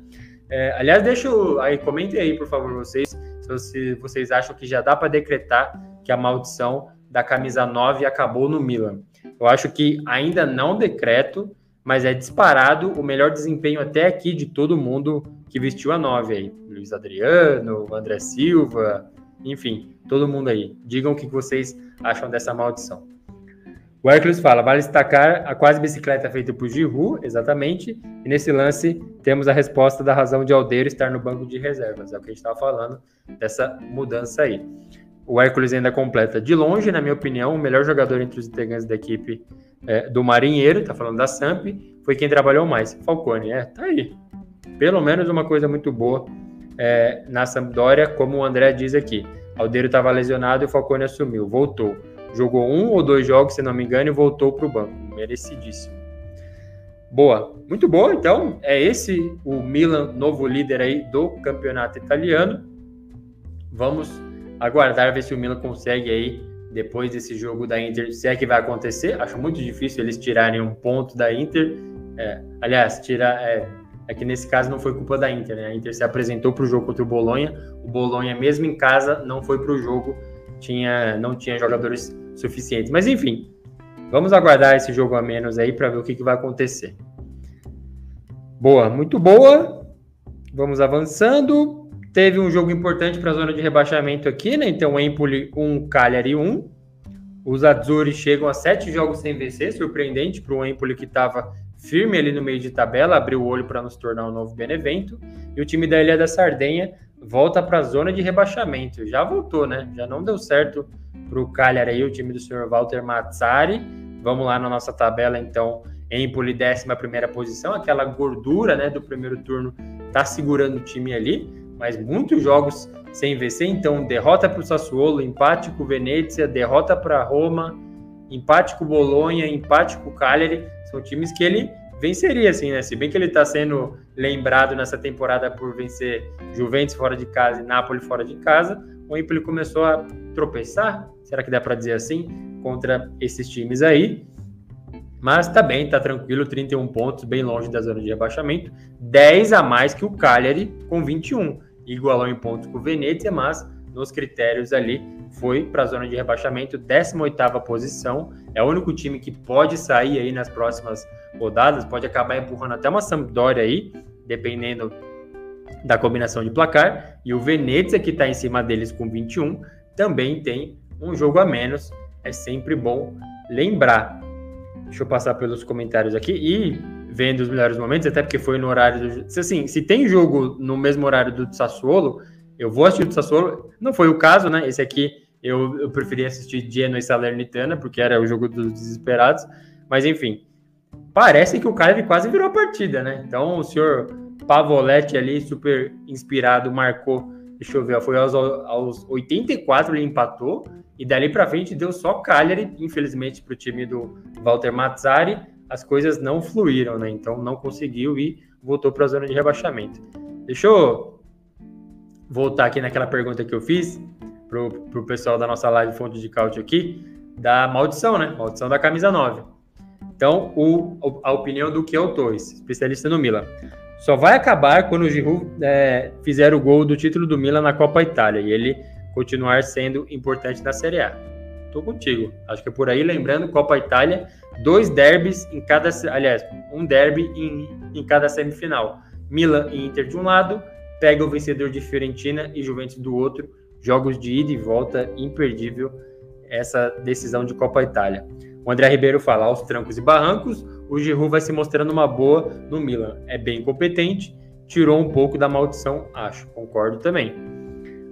É, aliás, deixa aí, comentem aí, por favor, vocês, se vocês acham que já dá para decretar que a maldição da camisa 9 acabou no Milan. Eu acho que ainda não decreto, mas é disparado o melhor desempenho até aqui de todo mundo que vestiu a 9 aí. Luiz Adriano, André Silva, enfim, todo mundo aí. Digam o que vocês acham dessa maldição. O Hércules fala, vale destacar a quase bicicleta feita por Giroud, exatamente, e nesse lance temos a resposta da razão de Aldeiro estar no banco de reservas, é o que a gente estava falando, dessa mudança aí. O Hércules ainda completa de longe, na minha opinião, o melhor jogador entre os integrantes da equipe é, do Marinheiro, tá falando da Samp, foi quem trabalhou mais. Falcone, é, tá aí. Pelo menos uma coisa muito boa é, na Sampdoria, como o André diz aqui. Aldeiro estava lesionado e o Falcone assumiu, voltou. Jogou um ou dois jogos, se não me engano, e voltou para o banco. Merecidíssimo. Boa, muito boa. Então, é esse o Milan, novo líder aí do campeonato italiano. Vamos aguardar ver se o Milan consegue aí depois desse jogo da Inter, se é que vai acontecer. Acho muito difícil eles tirarem um ponto da Inter. É, aliás, tirar. É, é, que nesse caso não foi culpa da Inter, né? A Inter se apresentou para o jogo contra o Bolonha. O Bolonha, mesmo em casa, não foi para o jogo, tinha, não tinha jogadores suficientes. Mas enfim, vamos aguardar esse jogo a menos aí para ver o que, que vai acontecer. Boa, muito boa. Vamos avançando. Teve um jogo importante para a zona de rebaixamento aqui, né? Então, Empoli 1, Cagliari 1. Os Azzurri chegam a sete jogos sem vencer, surpreendente para o Empoli que estava firme ali no meio de tabela, abriu o olho para nos tornar um novo Benevento. E o time da Ilha da Sardenha volta para a zona de rebaixamento. Já voltou, né? Já não deu certo para o Cagliari aí, o time do senhor Walter Mazzari. Vamos lá na nossa tabela, então. Empoli, 11 primeira posição. Aquela gordura né, do primeiro turno tá segurando o time ali mas muitos jogos sem vencer. Então, derrota para o Sassuolo, empate com o Venezia, derrota para Roma, empate com o Bolonha, empate com o Cagliari. São times que ele venceria, assim, né? Se bem que ele está sendo lembrado nessa temporada por vencer Juventus fora de casa e Napoli fora de casa, o Empoli começou a tropeçar, será que dá para dizer assim, contra esses times aí. Mas tá bem, tá tranquilo, 31 pontos, bem longe da zona de rebaixamento, 10 a mais que o Cagliari com 21. Igualou em pontos com o Venezia, mas nos critérios ali foi para a zona de rebaixamento, 18ª posição. É o único time que pode sair aí nas próximas rodadas, pode acabar empurrando até uma Sampdoria aí, dependendo da combinação de placar. E o Venezia, que está em cima deles com 21, também tem um jogo a menos. É sempre bom lembrar. Deixa eu passar pelos comentários aqui e vendo os melhores momentos, até porque foi no horário do. Assim, se tem jogo no mesmo horário do Sassuolo, eu vou assistir o Sassuolo. Não foi o caso, né? Esse aqui eu, eu preferi assistir Genoa e Salernitana, porque era o jogo dos desesperados. Mas enfim, parece que o Cagliari quase virou a partida, né? Então o senhor Pavoletti ali, super inspirado, marcou. Deixa eu ver, foi aos, aos 84 ele empatou. E dali para frente deu só Cagliari, infelizmente, para o time do Walter Mazzari, as coisas não fluíram, né? Então não conseguiu e voltou para a zona de rebaixamento. Deixa eu voltar aqui naquela pergunta que eu fiz pro, pro pessoal da nossa live Fonte de Cálcio aqui, da maldição, né? Maldição da camisa 9. Então, o, a opinião do Kiel Torres, especialista no Milan. Só vai acabar quando o Giroud é, fizer o gol do título do Milan na Copa Itália. E ele continuar sendo importante na Série A. Tô contigo. Acho que é por aí, lembrando, Copa Itália, dois derbys em cada, aliás, um derby em, em cada semifinal. Milan e Inter de um lado, pega o vencedor de Fiorentina e Juventus do outro. Jogos de ida e volta, imperdível essa decisão de Copa Itália. O André Ribeiro fala, aos trancos e barrancos, o Giroud vai se mostrando uma boa no Milan. É bem competente, tirou um pouco da maldição, acho. Concordo também.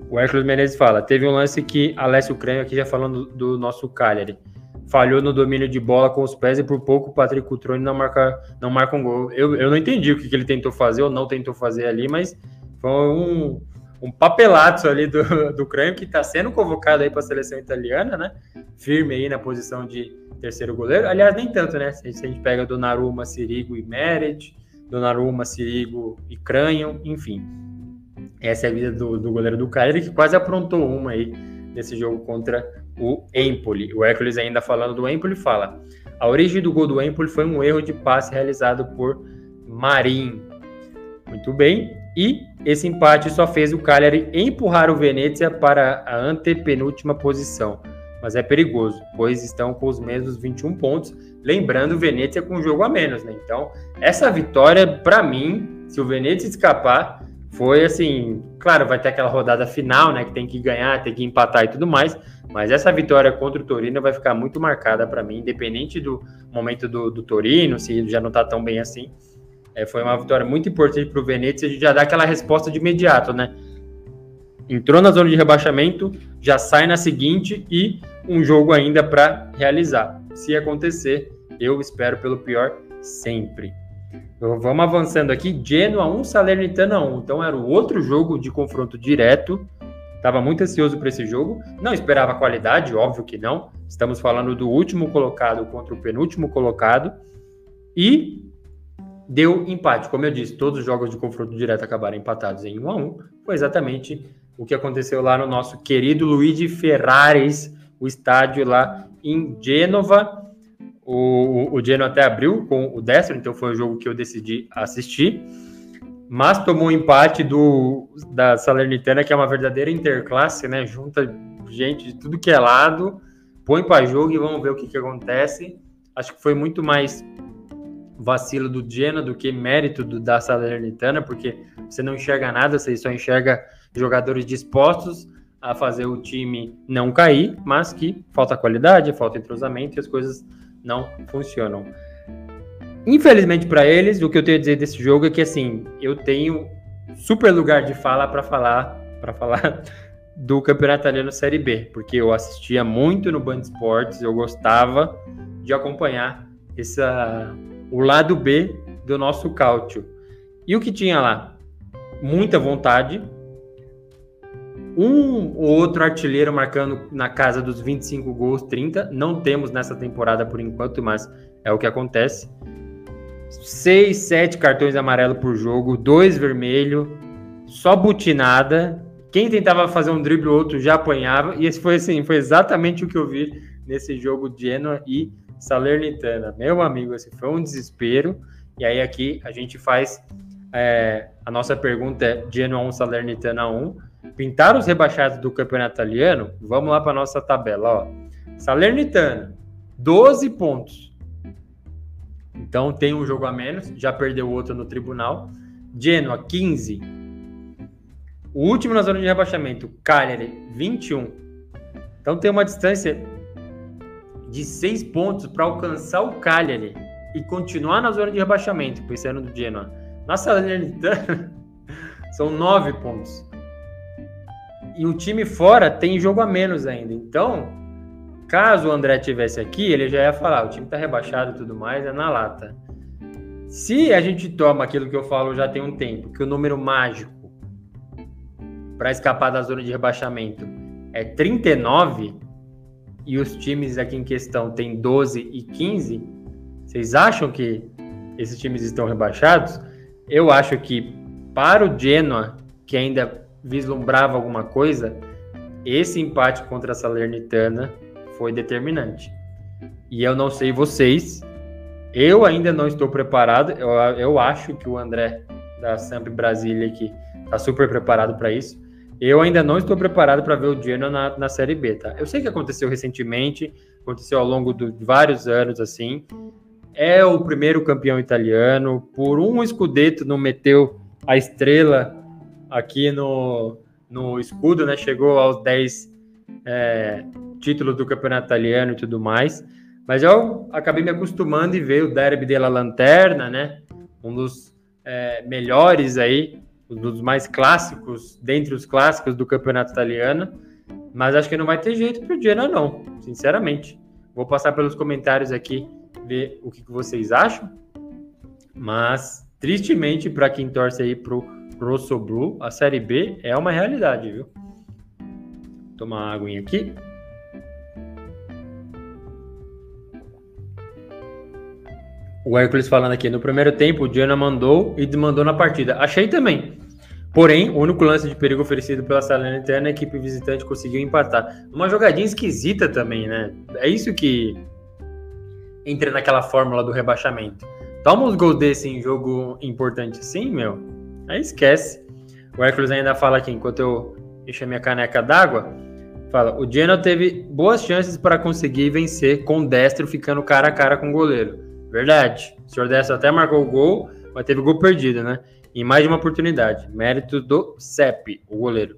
O Hércules Menezes fala: teve um lance que Alessio Crânio, aqui já falando do, nosso Cagliari, falhou no domínio de bola com os pés e por pouco o Patrick Cutrone não marca, não marca um gol. Eu, eu não entendi o que, que ele tentou fazer ou não tentou fazer ali, mas foi um, um papelato ali do, do Crânio que está sendo convocado aí para a seleção italiana, né? Firme aí na posição de terceiro goleiro. Aliás, nem tanto, né? Se a gente pega Donnarumma, Sirigo e Meret, Donnarumma, Sirigo e Cranho, enfim. Essa é a vida do, do goleiro do Cagliari, que quase aprontou uma aí nesse jogo contra o Empoli. O Hércules ainda falando do Empoli fala: a origem do gol do Empoli foi um erro de passe realizado por Marim. Muito bem. E esse empate só fez o Cagliari empurrar o Venezia para a antepenúltima posição. Mas é perigoso, pois estão com os mesmos 21 pontos. Lembrando, o Venezia com um jogo a menos, né? Então, essa vitória, para mim, se o Venezia escapar, foi assim, claro, vai ter aquela rodada final, né, que tem que ganhar, tem que empatar e tudo mais, mas essa vitória contra o Torino vai ficar muito marcada para mim, independente do momento do, do, Torino, se já não tá tão bem assim. É, foi uma vitória muito importante para o Venezia, a gente já dá aquela resposta de imediato, né? Entrou na zona de rebaixamento, já sai na seguinte e um jogo ainda para realizar. Se acontecer, eu espero pelo pior sempre. Então, vamos avançando aqui. Genoa 1, Salernitana 1. Então era o outro jogo de confronto direto. Estava muito ansioso para esse jogo. Não esperava qualidade, óbvio que não. Estamos falando do último colocado contra o penúltimo colocado. E deu empate. Como eu disse, todos os jogos de confronto direto acabaram empatados em 1 a 1. Foi exatamente o que aconteceu lá no nosso querido Luigi Ferraris, o estádio lá em Gênova. O, o Genoa até abriu com o Destro, então foi o jogo que eu decidi assistir. Mas tomou um empate do, da Salernitana, que é uma verdadeira interclasse, né? Junta gente de tudo que é lado, põe para jogo e vamos ver o que, que acontece. Acho que foi muito mais vacilo do Genoa do que mérito do, da Salernitana, porque você não enxerga nada, você só enxerga jogadores dispostos a fazer o time não cair, mas que falta qualidade, falta entrosamento e as coisas não funcionam. Infelizmente para eles, o que eu tenho a dizer desse jogo é que assim, eu tenho super lugar de fala para falar, para falar do Campeonato Italiano Série B, porque eu assistia muito no Band Esportes, eu gostava de acompanhar essa o lado B do nosso cálcio. E o que tinha lá? Muita vontade, um ou outro artilheiro marcando na casa dos 25 gols, 30. Não temos nessa temporada por enquanto, mas é o que acontece. Seis, sete cartões amarelo por jogo, dois vermelho, só butinada. Quem tentava fazer um drible ou outro já apanhava. E esse foi assim, foi exatamente o que eu vi nesse jogo Genoa e Salernitana. Meu amigo, esse foi um desespero. E aí aqui a gente faz é, a nossa pergunta é Genoa 1, Salernitana 1 pintar os rebaixados do campeonato italiano, vamos lá para nossa tabela. Ó. Salernitana, 12 pontos. Então tem um jogo a menos, já perdeu outro no tribunal. Genoa, 15. O último na zona de rebaixamento, Cagliari, 21. Então tem uma distância de 6 pontos para alcançar o Cagliari e continuar na zona de rebaixamento, pensando no Genoa. Na Salernitana, são 9 pontos e o time fora tem jogo a menos ainda. Então, caso o André tivesse aqui, ele já ia falar: o time tá rebaixado e tudo mais, é na lata. Se a gente toma aquilo que eu falo já tem um tempo, que o número mágico para escapar da zona de rebaixamento é 39 e os times aqui em questão têm 12 e 15, vocês acham que esses times estão rebaixados? Eu acho que para o Genoa, que ainda vislumbrava alguma coisa, esse empate contra a Salernitana foi determinante. E eu não sei vocês, eu ainda não estou preparado. Eu, eu acho que o André da Samp Brasília aqui está super preparado para isso. Eu ainda não estou preparado para ver o Genoa na, na Série B, tá? Eu sei que aconteceu recentemente, aconteceu ao longo de vários anos, assim. É o primeiro campeão italiano, por um escudeto não meteu a estrela aqui no, no escudo, né? Chegou aos 10 é, títulos do campeonato italiano e tudo mais. Mas eu acabei me acostumando e ver o Derby della Lanterna, né? Um dos é, melhores aí, um dos mais clássicos, dentre os clássicos do campeonato italiano. Mas acho que não vai ter jeito pro Genoa, não, sinceramente. Vou passar pelos comentários aqui, ver o que, que vocês acham. Mas, tristemente, para quem torce aí pro Rosso Blue, a Série B é uma realidade, viu? Tomar uma aguinha aqui. O Hércules falando aqui, no primeiro tempo, o Diana mandou e desmandou na partida. Achei também. Porém, o único lance de perigo oferecido pela Salernitana, a equipe visitante conseguiu empatar. Uma jogadinha esquisita também, né? É isso que entra naquela fórmula do rebaixamento. Toma uns gols desse em jogo importante assim, meu, aí esquece. O Hércules ainda fala aqui, enquanto eu encho a minha caneca d'água, fala, o Genoa teve boas chances para conseguir vencer com o Destro ficando cara a cara com o goleiro. Verdade, o senhor Destro até marcou o gol, mas teve gol perdido, né? Em mais de uma oportunidade. Mérito do CEP, o goleiro.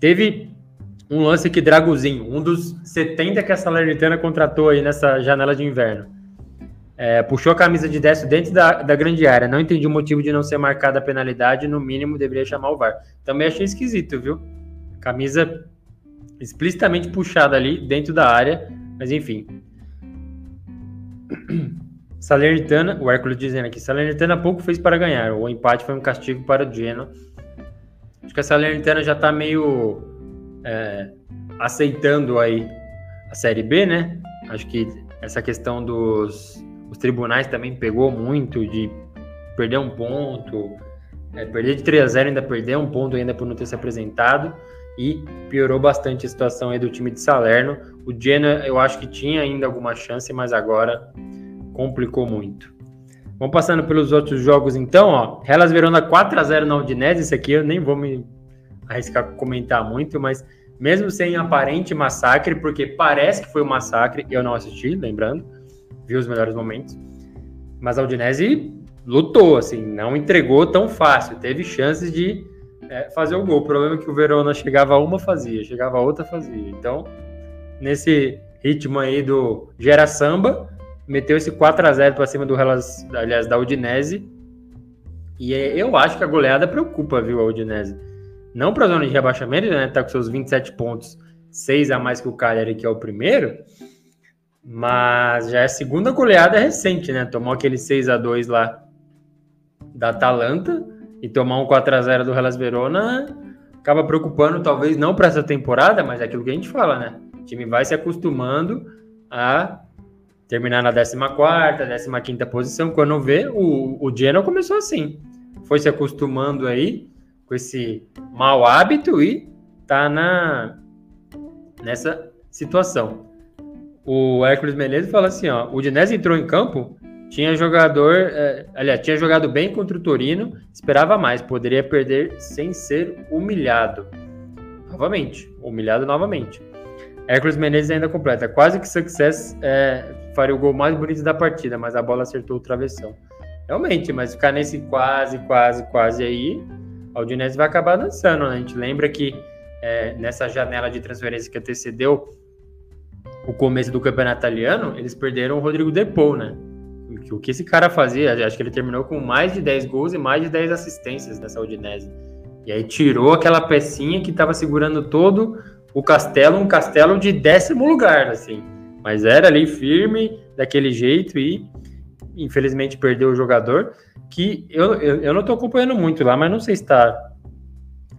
Teve um lance que Draguzinho, um dos 70 que a Salernitana contratou aí nessa janela de inverno. É, puxou a camisa de Décio dentro da, da grande área. Não entendi o motivo de não ser marcada a penalidade. No mínimo, deveria chamar o VAR. Também achei esquisito, viu? Camisa explicitamente puxada ali dentro da área. Mas enfim. Salernitana, o Hércules dizendo aqui, Salernitana pouco fez para ganhar. O empate foi um castigo para o Genoa. Acho que a Salernitana já está meio é, aceitando aí a Série B, né? Acho que essa questão dos os tribunais também pegou muito de perder um ponto, é, perder de 3 a 0 ainda perder um ponto ainda por não ter se apresentado e piorou bastante a situação aí do time de Salerno. O Genoa eu acho que tinha ainda alguma chance, mas agora complicou muito. Vamos passando pelos outros jogos então, ó. Hellas Verona 4 a 0 na Udinese, esse aqui eu nem vou me arriscar comentar muito, mas mesmo sem aparente massacre, porque parece que foi um massacre, eu não assisti, lembrando, vi os melhores momentos. Mas a Udinese lutou, assim, não entregou tão fácil, teve chances de é, fazer o gol. O problema é que o Verona chegava uma, fazia, chegava outra, fazia. Então, nesse ritmo aí do gera samba, meteu esse 4 a 0 para cima do Hellas, aliás, da Udinese. E é, eu acho que a goleada preocupa, viu, a Udinese. Não para a zona de rebaixamento, né? Tá com seus 27 pontos, 6 a mais que o Cagliari, que é o primeiro. Mas já é a segunda goleada recente, né? Tomou aquele 6 a 2 lá da Atalanta e tomar um 4 a 0 do Hellas Verona acaba preocupando, talvez não para essa temporada, mas é aquilo que a gente fala, né? O time vai se acostumando a terminar na 14, 15 posição. Quando vê, o, o Genoa começou assim. Foi se acostumando aí com esse mau hábito e tá na, nessa situação. O Hércules Menezes fala assim: ó, o Dinese entrou em campo, tinha jogador, é, aliás, tinha jogado bem contra o Torino, esperava mais, poderia perder sem ser humilhado. Novamente, humilhado novamente. Hércules Menezes ainda completa. Quase que success é, faria o gol mais bonito da partida, mas a bola acertou o travessão. Realmente, mas ficar nesse quase, quase, quase aí, a Udinese vai acabar dançando, né? A gente lembra que é, nessa janela de transferência que antecedeu o começo do campeonato italiano, eles perderam o Rodrigo Depou, né? O que esse cara fazia? Acho que ele terminou com mais de 10 gols e mais de 10 assistências nessa Udinese. E aí tirou aquela pecinha que estava segurando todo o castelo, um castelo de décimo lugar, assim. Mas era ali firme, daquele jeito e infelizmente perdeu o jogador, que eu, eu, eu não estou acompanhando muito lá, mas não sei se está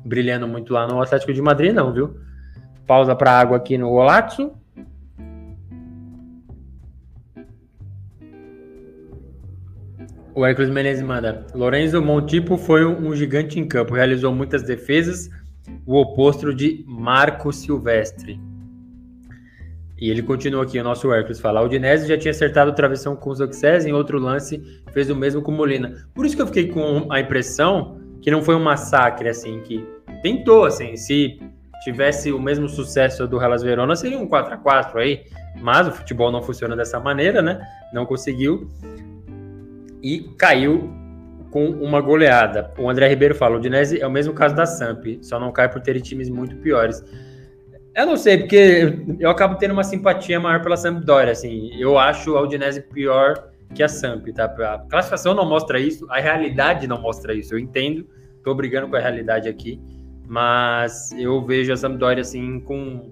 brilhando muito lá no Atlético de Madrid, não, viu? Pausa para água aqui no Golazzo. O Hércules Menezes manda. Lorenzo Montipo foi um gigante em campo, realizou muitas defesas, o oposto de Marco Silvestre. E ele continua aqui, o nosso Hércules fala: o Udinese já tinha acertado o travessão com o Zoxés, em outro lance fez o mesmo com o Molina. Por isso que eu fiquei com a impressão que não foi um massacre, assim, que tentou, assim, se tivesse o mesmo sucesso do Hellas Verona, seria um 4 a 4 aí, mas o futebol não funciona dessa maneira, né? Não conseguiu e caiu com uma goleada. O André Ribeiro fala: o Udinese é o mesmo caso da Samp, só não cai por ter times muito piores. Eu não sei, porque eu acabo tendo uma simpatia maior pela Sampdoria, assim. Eu acho a Udinese pior que a Samp, tá? A classificação não mostra isso, a realidade não mostra isso. Eu entendo, tô brigando com a realidade aqui, mas eu vejo a Sampdoria, assim, com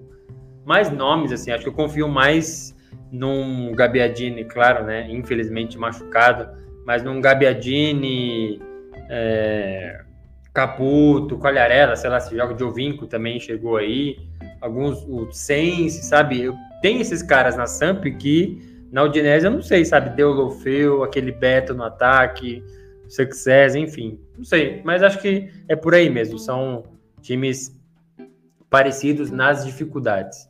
mais nomes, assim. Acho que eu confio mais num Gabiadini, claro, né? Infelizmente machucado, mas num Gabiadini, é, Caputo, Colharela, sei lá, se joga de Ovinco também chegou aí alguns, o Sense, sabe? Tem esses caras na Samp que Na Udinese eu não sei, sabe? Deu Lofeu, aquele Beto no ataque, Success, enfim. Não sei, mas acho que é por aí mesmo. São times parecidos nas dificuldades.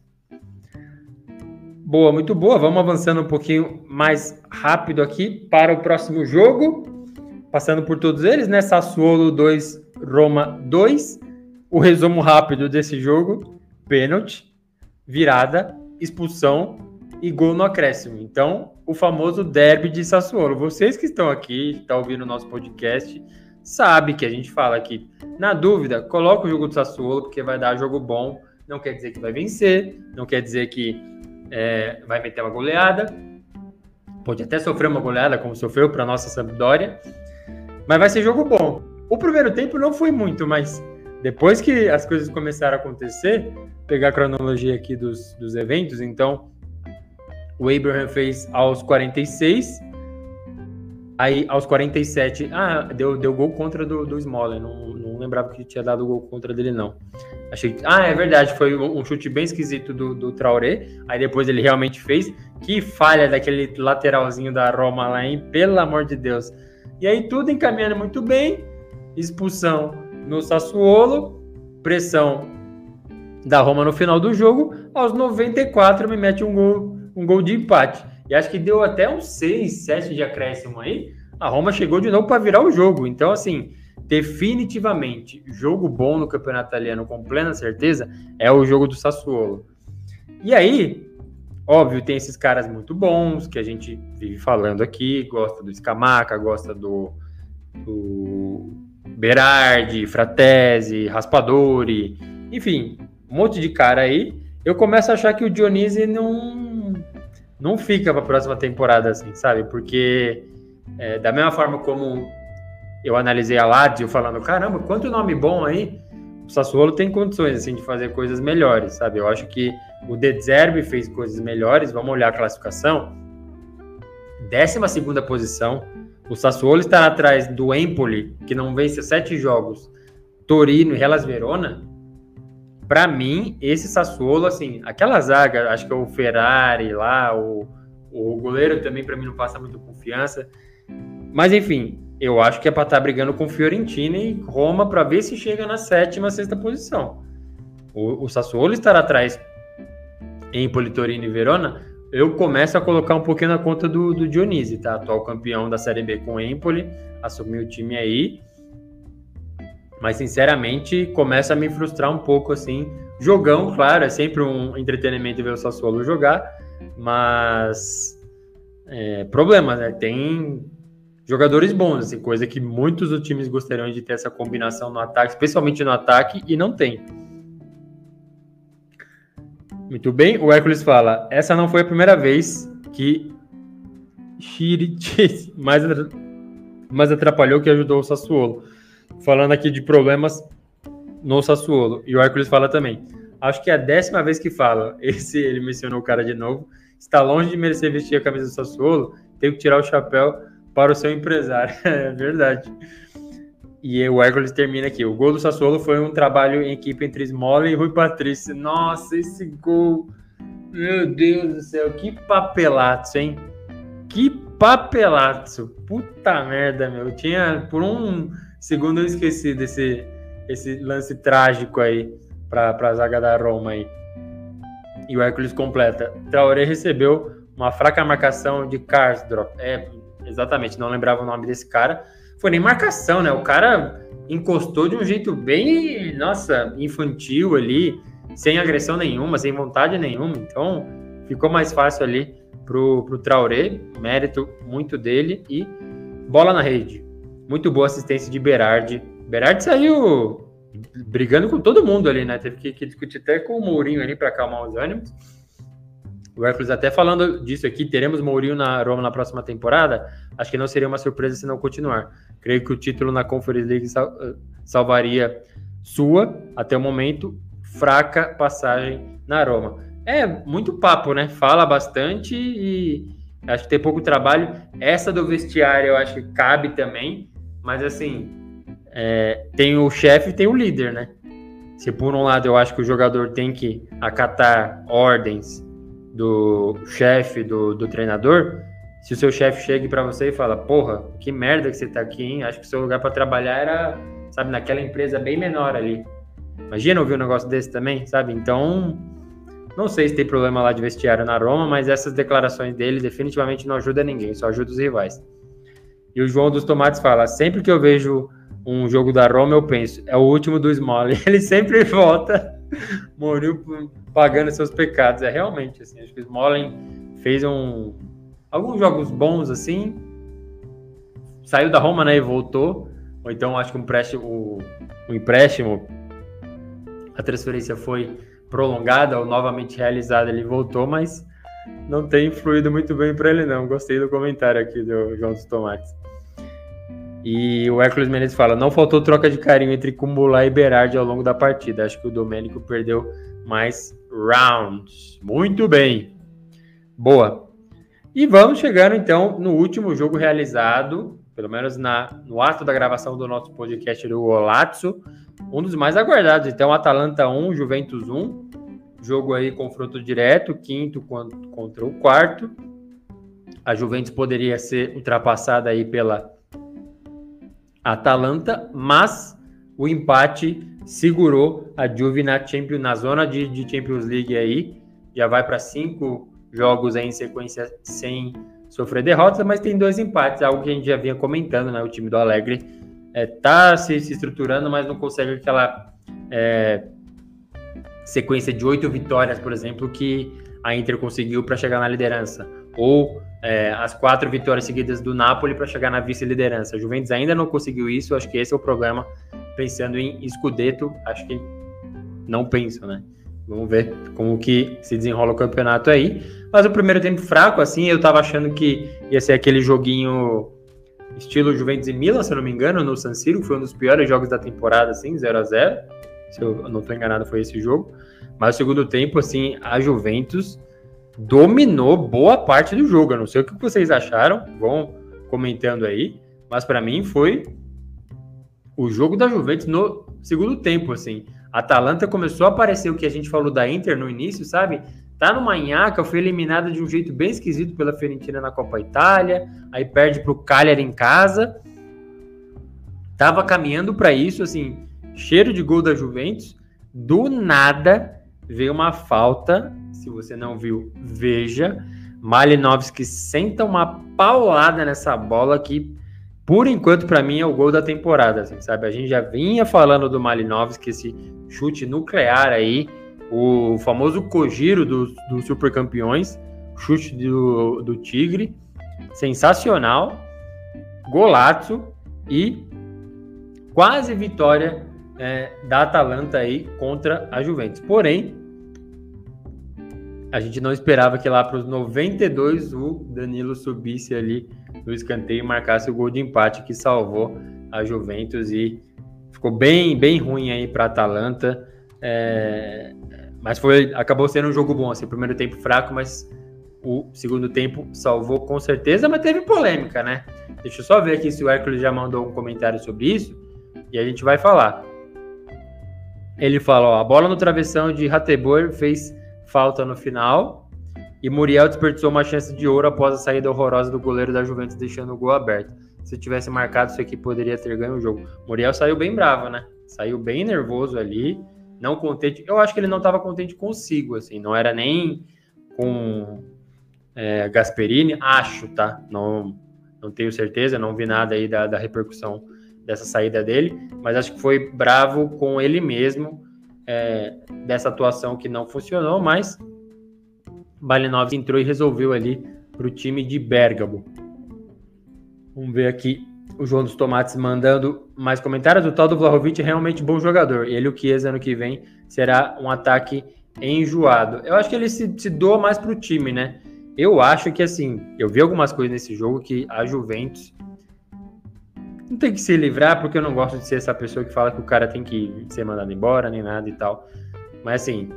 Boa, muito boa. Vamos avançando um pouquinho mais rápido aqui para o próximo jogo. Passando por todos eles, né? Sassuolo 2, Roma 2. O resumo rápido desse jogo: pênalti, virada, expulsão e gol no acréscimo. Então, o famoso derby de Sassuolo. Vocês que estão aqui, estão ouvindo o nosso podcast, sabe que a gente fala aqui. Na dúvida, coloca o jogo do Sassuolo, porque vai dar jogo bom. Não quer dizer que vai vencer, não quer dizer que é, vai meter uma goleada, pode até sofrer uma goleada, como sofreu para nossa Sampdoria, mas vai ser jogo bom. O primeiro tempo não foi muito, mas depois que as coisas começaram a acontecer, pegar a cronologia aqui dos, dos eventos, então o Abraham fez aos 46, aí aos 47, ah, deu, deu gol contra do, do Smoller, não, não lembrava que tinha dado gol contra dele, não. Achei. Ah, é verdade, foi um chute bem esquisito do, do Traoré. Aí depois ele realmente fez. Que falha daquele lateralzinho da Roma lá, hein? Pelo amor de Deus. E aí tudo encaminhando muito bem. Expulsão no Sassuolo. Pressão da Roma no final do jogo. Aos 94 me mete um gol, um gol de empate. E acho que deu até uns 6, 7 de acréscimo aí. A Roma chegou de novo para virar o jogo. Então, assim, definitivamente jogo bom no campeonato italiano com plena certeza é o jogo do Sassuolo. E aí, óbvio, tem esses caras muito bons que a gente vive falando aqui, gosta do Scamaca, gosta do, do Berardi, Fratesi, Raspadori, enfim, um monte de cara aí. Eu começo a achar que o Dionise não não fica para a próxima temporada assim, sabe? Porque é, da mesma forma como eu analisei a Lazio falando, caramba, quanto nome bom aí. O Sassuolo tem condições assim de fazer coisas melhores, sabe? Eu acho que o De Zerbi fez coisas melhores. Vamos olhar a classificação. 12 segunda posição. O Sassuolo está atrás do Empoli, que não vence sete jogos. Torino e Hellas Verona. Para mim, esse Sassuolo, assim, aquela zaga, acho que é o Ferrari lá, o, o goleiro também para mim não passa muito confiança. Mas enfim, eu acho que é para estar tá brigando com Fiorentina e Roma para ver se chega na sétima, sexta posição. O, o Sassuolo estar atrás em Politorino e Verona, eu começo a colocar um pouquinho na conta do, do Dionisi, tá? Atual campeão da Série B com o Empoli, assumiu o time aí. Mas, sinceramente, começa a me frustrar um pouco, assim. Jogão, claro, é sempre um entretenimento ver o Sassuolo jogar, mas... É, problema, né? Tem jogadores bons, assim, coisa que muitos dos times gostariam de ter essa combinação no ataque, especialmente no ataque, e não tem. Muito bem, o Hércules fala: essa não foi a primeira vez que Chiritis mais, atrapalhou que ajudou o Sassuolo. Falando aqui de problemas no Sassuolo. E o Hércules fala também. Acho que é a décima vez que fala. Esse, ele mencionou o cara de novo. Está longe de merecer vestir a camisa do Sassuolo. Tenho que tirar o chapéu para o seu empresário. é verdade. E o Hércules termina aqui. O gol do Sassuolo foi um trabalho em equipe entre Smola e Rui Patrício. Nossa, esse gol. Meu Deus do céu, que papelato, hein? Que papelato. Puta merda, meu. Eu tinha, por um segundo, eu esqueci desse esse lance trágico aí para a zaga da Roma aí. E o Hércules completa. Traoré recebeu uma fraca marcação de Karsdorp. É, Exatamente, não lembrava o nome desse cara. Foi nem marcação, né? O cara encostou de um jeito bem, nossa, infantil ali, sem agressão nenhuma, sem vontade nenhuma. Então, ficou mais fácil ali pro, pro Traoré, mérito muito dele e bola na rede. Muito boa assistência de Berardi. Berardi saiu brigando com todo mundo ali, né? Teve que, que discutir até com o Mourinho ali para acalmar os ânimos. O Hércules até falando disso aqui, teremos Mourinho na Roma na próxima temporada. Acho que não seria uma surpresa se não continuar. Creio que o título na Conference League sal salvaria sua, até o momento, fraca passagem na Roma. É muito papo, né? Fala bastante e acho que tem pouco trabalho. Essa do vestiário eu acho que cabe também, mas assim, é, tem o chefe e tem o líder, né? Se por um lado eu acho que o jogador tem que acatar ordens do chefe, do, do treinador, se o seu chefe chega para você e fala, porra, que merda que você tá aqui, hein? Acho que o seu lugar para trabalhar era, sabe, naquela empresa bem menor ali. Imagina ouvir um negócio desse também, sabe? Então, não sei se tem problema lá de vestiário na Roma, mas essas declarações dele definitivamente não ajudam ninguém, só ajuda os rivais. E o João dos Tomates fala: sempre que eu vejo um jogo da Roma, eu penso, é o último do Smolly. Ele sempre volta, morreu pagando seus pecados. É realmente assim, acho que o Smolin fez um alguns jogos bons assim, saiu da Roma, né, e voltou. Ou então acho que um empréstimo, o, empréstimo, a transferência foi prolongada ou novamente realizada, ele voltou, mas não tem fluído muito bem para ele não. Gostei do comentário aqui do João dos Tomates. E o Hércules Menezes fala: não faltou troca de carinho entre Cumbular e Berardi ao longo da partida. Acho que o Domênico perdeu mais rounds. Muito bem. Boa. E vamos chegando então no último jogo realizado, pelo menos na, no ato da gravação do nosso podcast do Golazzo, um dos mais aguardados. Então, Atalanta 1, Juventus 1. Jogo aí, confronto direto, quinto contra o quarto. A Juventus poderia ser ultrapassada aí pela Atalanta, mas o empate segurou a Juve na, Champions, na zona de, de Champions League aí. Já vai para cinco jogos em sequência sem sofrer derrotas, mas tem dois empates, algo que a gente já vinha comentando, né? O time do Alegre é, tá se, se estruturando, mas não consegue aquela é, sequência de oito vitórias, por exemplo, que a Inter conseguiu para chegar na liderança. Ou é, as quatro vitórias seguidas do Napoli para chegar na vice-liderança. A Juventus ainda não conseguiu isso, acho que esse é o problema. Pensando em Scudetto, acho que não penso, né? Vamos ver como que se desenrola o campeonato aí. Mas o primeiro tempo fraco, assim, eu tava achando que ia ser aquele joguinho estilo Juventus e Milan, se eu não me engano, no San Siro, foi um dos piores jogos da temporada, assim, 0 a 0 Se eu não estou enganado, foi esse jogo. Mas o segundo tempo, assim, a Juventus dominou boa parte do jogo. Eu não sei o que vocês acharam, vão comentando aí. Mas para mim foi o jogo da Juventus no segundo tempo, assim. Atalanta começou a aparecer o que a gente falou da Inter no início, sabe? Tá no Manhaca, foi eliminada de um jeito bem esquisito pela Fiorentina na Copa Itália, aí perde pro Cagliari em casa. Tava caminhando para isso, assim, cheiro de gol da Juventus. Do nada veio uma falta, se você não viu, veja. Malinovski senta uma paulada nessa bola que, por enquanto, para mim é o gol da temporada, assim, sabe? A gente já vinha falando do Malinovski, esse chute nuclear aí, o famoso Kojiro dos do Super chute do, do Tigre, sensacional, golaço e quase vitória é, da Atalanta aí contra a Juventus. Porém, a gente não esperava que lá para os 92 o Danilo subisse ali no escanteio e marcasse o gol de empate que salvou a Juventus e ficou bem, bem ruim aí para Atalanta. É, mas foi, acabou sendo um jogo bom, assim, primeiro tempo fraco, mas o segundo tempo salvou com certeza, mas teve polêmica, né? Deixa eu só ver aqui se o Hércules já mandou um comentário sobre isso e a gente vai falar. Ele fala, ó, a bola no travessão de Ratebor fez falta no final e Muriel desperdiçou uma chance de ouro após a saída horrorosa do goleiro da Juventus deixando o gol aberto. Se tivesse marcado, isso aqui poderia ter ganho o jogo. Muriel saiu bem bravo, né? Saiu bem nervoso ali não contente. Eu acho que ele não estava contente consigo, assim, não era nem com é, Gasperini, acho, tá? Não, não tenho certeza, não vi nada aí da, da repercussão dessa saída dele, mas acho que foi bravo com ele mesmo é, dessa atuação que não funcionou, mas Balinov entrou e resolveu ali para o time de Bergamo. Vamos ver aqui o João dos Tomates mandando mais comentários. O tal do Vlahovic é realmente bom jogador. Ele o Chiesa ano que vem será um ataque enjoado. Eu acho que ele se, se doa mais para o time, né? Eu acho que assim, eu vi algumas coisas nesse jogo que a Juventus não tem que se livrar, porque eu não gosto de ser essa pessoa que fala que o cara tem que ser mandado embora, nem nada e tal. Mas assim,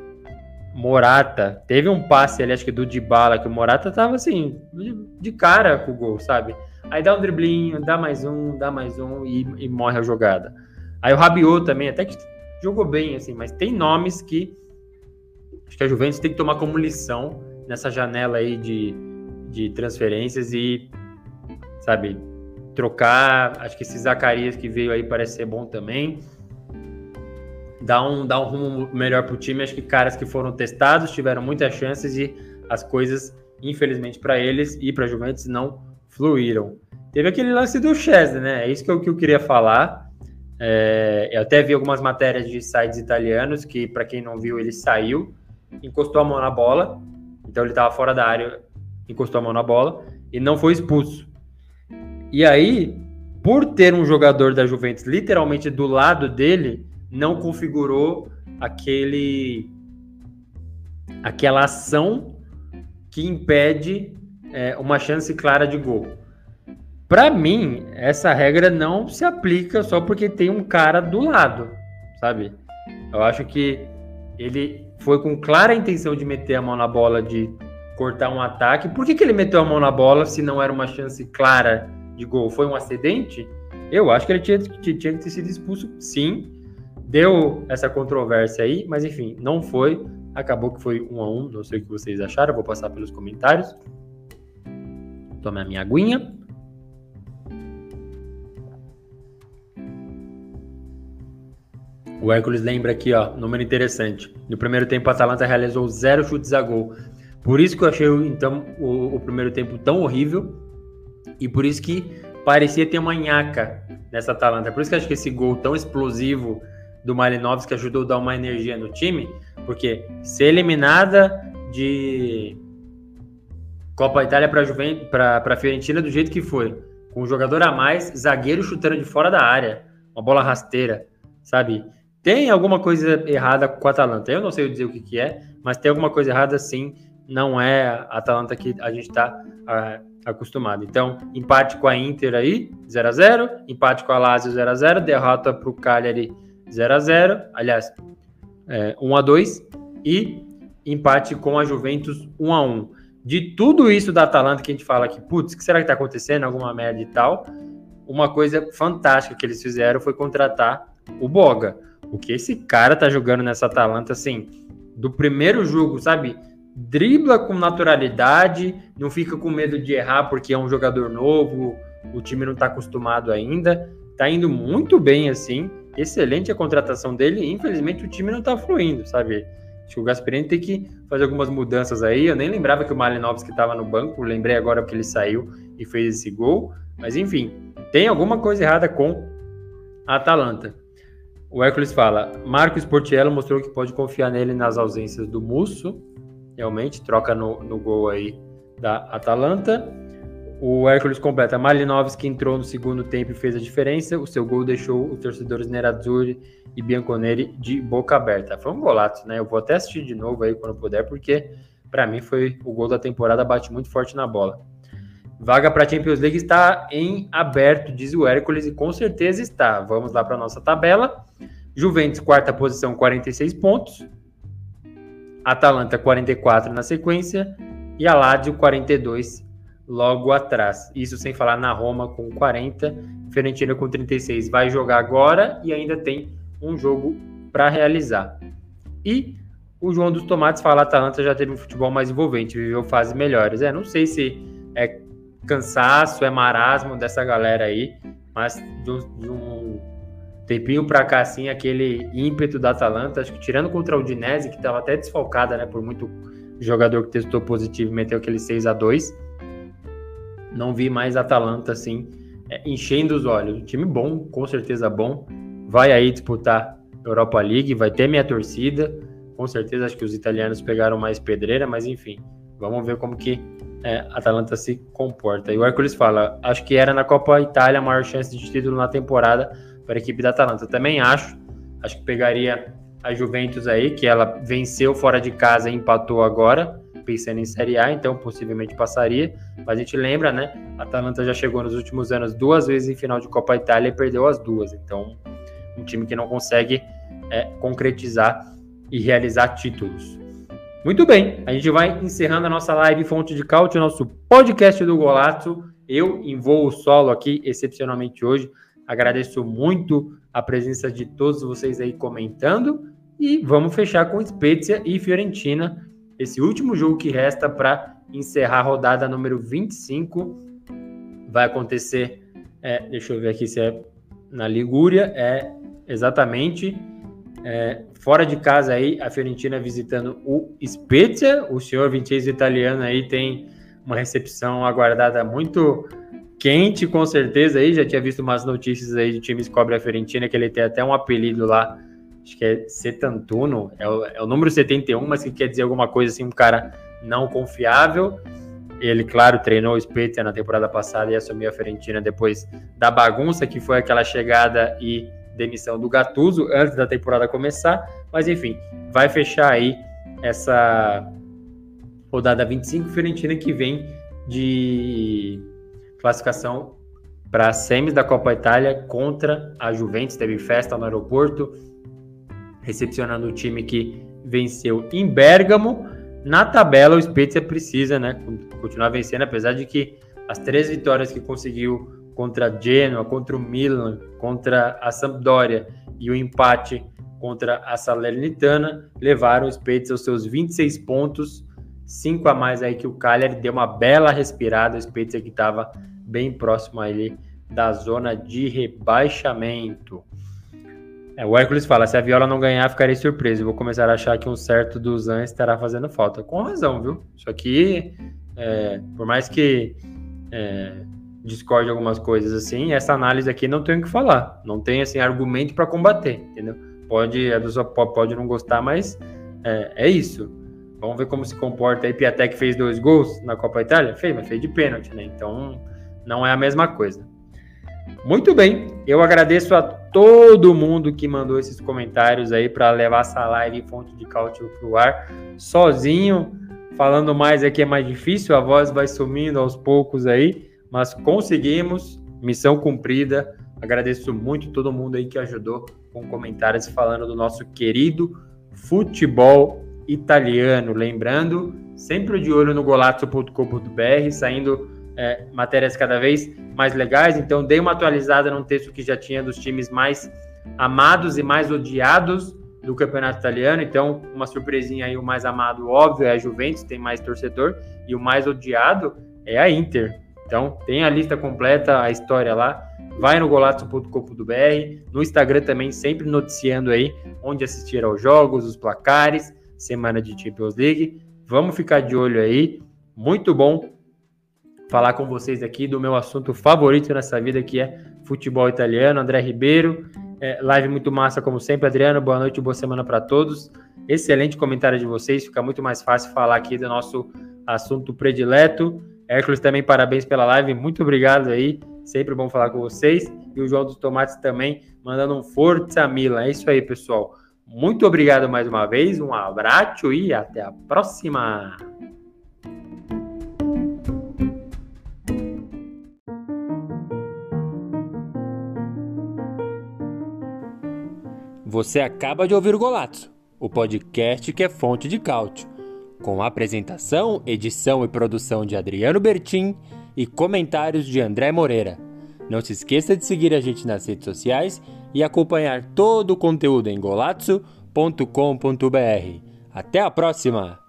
Morata, teve um passe ali, acho que do Dybala, que o Morata tava assim, de cara com o gol, sabe? Aí dá um driblinho, dá mais um, dá mais um e, e morre a jogada. Aí o Rabiot também, até que jogou bem, assim, mas tem nomes que acho que a Juventus tem que tomar como lição nessa janela aí de, de transferências e, sabe, trocar. Acho que esse Zacarias que veio aí parece ser bom também. Dá um, dá um rumo melhor pro time. Acho que caras que foram testados tiveram muitas chances e as coisas, infelizmente, para eles e para Juventus não fluíram. Teve aquele lance do Chesney, né? É isso que eu, que eu queria falar. É, eu até vi algumas matérias de sites italianos que, para quem não viu, ele saiu, encostou a mão na bola, então ele estava fora da área, encostou a mão na bola e não foi expulso. E aí, por ter um jogador da Juventus literalmente do lado dele, não configurou aquele aquela ação que impede é, uma chance clara de gol. Para mim, essa regra não se aplica só porque tem um cara do lado, sabe? Eu acho que ele foi com clara intenção de meter a mão na bola, de cortar um ataque. Por que, que ele meteu a mão na bola se não era uma chance clara de gol? Foi um acidente? Eu acho que ele tinha, tinha que ter sido expulso, sim. Deu essa controvérsia aí, mas enfim, não foi. Acabou que foi um a um. Não sei o que vocês acharam, vou passar pelos comentários. Tome a minha aguinha. O Hércules lembra aqui, ó, número interessante. No primeiro tempo, a Atalanta realizou zero chutes a gol. Por isso que eu achei, então, o, o primeiro tempo tão horrível. E por isso que parecia ter uma nhaca nessa Atalanta. Por isso que eu acho que esse gol tão explosivo do Malinovski ajudou a dar uma energia no time. Porque ser eliminada de Copa Itália para a Fiorentina do jeito que foi, com um jogador a mais, zagueiro chutando de fora da área, uma bola rasteira, sabe? Tem alguma coisa errada com a Atalanta. Eu não sei dizer o que, que é, mas tem alguma coisa errada sim. Não é a Atalanta que a gente está acostumado. Então, empate com a Inter aí, 0 a 0 empate com a Lazio 0 a 0 derrota para o Cagliari 0 a 0 aliás, é, 1 a 2 e empate com a Juventus 1 a 1 De tudo isso da Atalanta que a gente fala aqui, putz, o que será que está acontecendo? Alguma merda e tal. Uma coisa fantástica que eles fizeram foi contratar o Boga. O que esse cara tá jogando nessa Atalanta, assim, do primeiro jogo, sabe? Dribla com naturalidade, não fica com medo de errar porque é um jogador novo, o time não tá acostumado ainda. Tá indo muito bem, assim. Excelente a contratação dele. Infelizmente, o time não tá fluindo, sabe? Acho que o Gasperini tem que fazer algumas mudanças aí. Eu nem lembrava que o Malinovski estava no banco, lembrei agora que ele saiu e fez esse gol. Mas enfim, tem alguma coisa errada com a Atalanta. O Hércules fala: Marcos Portiello mostrou que pode confiar nele nas ausências do Musso. Realmente, troca no, no gol aí da Atalanta. O Hércules completa: Malinovski entrou no segundo tempo e fez a diferença. O seu gol deixou os torcedores Nerazzurri e Bianconeri de boca aberta. Foi um golaço, né? Eu vou até assistir de novo aí quando puder, porque para mim foi o gol da temporada, bate muito forte na bola. Vaga para a Champions League está em aberto, diz o Hércules, e com certeza está. Vamos lá para a nossa tabela. Juventus, quarta posição, 46 pontos. Atalanta, 44 na sequência. E a Lazio, 42 logo atrás. Isso sem falar na Roma com 40. Fiorentina com 36 vai jogar agora e ainda tem um jogo para realizar. E o João dos Tomates fala: a Atalanta já teve um futebol mais envolvente, viveu fases melhores. É, não sei se é cansaço, é marasmo dessa galera aí, mas de, de um tempinho pra cá, assim, aquele ímpeto da Atalanta, acho que tirando contra o Udinese, que estava até desfalcada, né, por muito jogador que testou positivo e meteu aquele 6 a 2 não vi mais Atalanta, assim, é, enchendo os olhos. Um time bom, com certeza bom, vai aí disputar Europa League, vai ter minha torcida, com certeza acho que os italianos pegaram mais pedreira, mas enfim, vamos ver como que é, Atalanta se comporta. E o Hércules fala: acho que era na Copa Itália a maior chance de título na temporada para a equipe da Atalanta. Também acho. Acho que pegaria a Juventus aí, que ela venceu fora de casa e empatou agora, pensando em Série A, então possivelmente passaria. Mas a gente lembra, né? A Atalanta já chegou nos últimos anos duas vezes em final de Copa Itália e perdeu as duas. Então, um time que não consegue é, concretizar e realizar títulos. Muito bem, a gente vai encerrando a nossa live Fonte de Cálcio, nosso podcast do Golato. Eu em voo solo aqui, excepcionalmente hoje. Agradeço muito a presença de todos vocês aí comentando. E vamos fechar com Spezia e Fiorentina. Esse último jogo que resta para encerrar a rodada número 25. Vai acontecer, é, deixa eu ver aqui se é na Ligúria, é exatamente é, fora de casa aí, a Fiorentina visitando o Spezia. O senhor Vincenzo italiano aí tem uma recepção aguardada muito quente, com certeza. Aí já tinha visto umas notícias aí de times que cobrem a Fiorentina, que ele tem até um apelido lá, acho que é Setantuno, é o, é o número 71, mas que quer dizer alguma coisa assim, um cara não confiável. Ele, claro, treinou o Spezia na temporada passada e assumiu a Fiorentina depois da bagunça que foi aquela chegada e demissão do Gattuso antes da temporada começar, mas enfim, vai fechar aí essa rodada 25 Fiorentina que vem de classificação para semis da Copa Itália contra a Juventus, teve festa no aeroporto, recepcionando o time que venceu em Bergamo. Na tabela, o Spezia precisa né, continuar vencendo, apesar de que as três vitórias que conseguiu contra a Genoa, contra o Milan, contra a Sampdoria e o empate contra a Salernitana levaram o Spezia aos seus 26 pontos, 5 a mais aí que o Cagliari deu uma bela respirada, o Spezia que estava bem próximo ali da zona de rebaixamento. É, o Hércules fala: se a Viola não ganhar, ficarei surpreso. vou começar a achar que um certo dos Zan estará fazendo falta. Com razão, viu? Isso aqui, é, por mais que é, discorde algumas coisas assim, essa análise aqui não tem o que falar, não tem assim argumento para combater, entendeu? Pode a pessoa pode não gostar, mas é, é, isso. Vamos ver como se comporta aí. Piatek fez dois gols na Copa Itália, fez, mas fez de pênalti, né? Então não é a mesma coisa. Muito bem, eu agradeço a todo mundo que mandou esses comentários aí para levar essa live fonte de cálcio pro ar. Sozinho, falando mais aqui é mais difícil, a voz vai sumindo aos poucos aí mas conseguimos, missão cumprida. Agradeço muito todo mundo aí que ajudou com comentários falando do nosso querido futebol italiano. Lembrando, sempre de olho no golazzo.com.br, saindo é, matérias cada vez mais legais. Então, dei uma atualizada num texto que já tinha dos times mais amados e mais odiados do campeonato italiano. Então, uma surpresinha aí, o mais amado, óbvio, é a Juventus, tem mais torcedor, e o mais odiado é a Inter. Então, tem a lista completa, a história lá. Vai no golato.com.br, no Instagram também, sempre noticiando aí onde assistir aos jogos, os placares, semana de Champions League. Vamos ficar de olho aí. Muito bom falar com vocês aqui do meu assunto favorito nessa vida, que é futebol italiano. André Ribeiro, é, live muito massa, como sempre. Adriano, boa noite, boa semana para todos. Excelente comentário de vocês, fica muito mais fácil falar aqui do nosso assunto predileto. Hércules também, parabéns pela live, muito obrigado aí, sempre bom falar com vocês. E o João dos Tomates também, mandando um Forza Milan. É isso aí, pessoal. Muito obrigado mais uma vez, um abraço e até a próxima! Você acaba de ouvir o Golato, o podcast que é fonte de cálcio com apresentação, edição e produção de Adriano Bertin e comentários de André Moreira. Não se esqueça de seguir a gente nas redes sociais e acompanhar todo o conteúdo em golazzo.com.br. Até a próxima!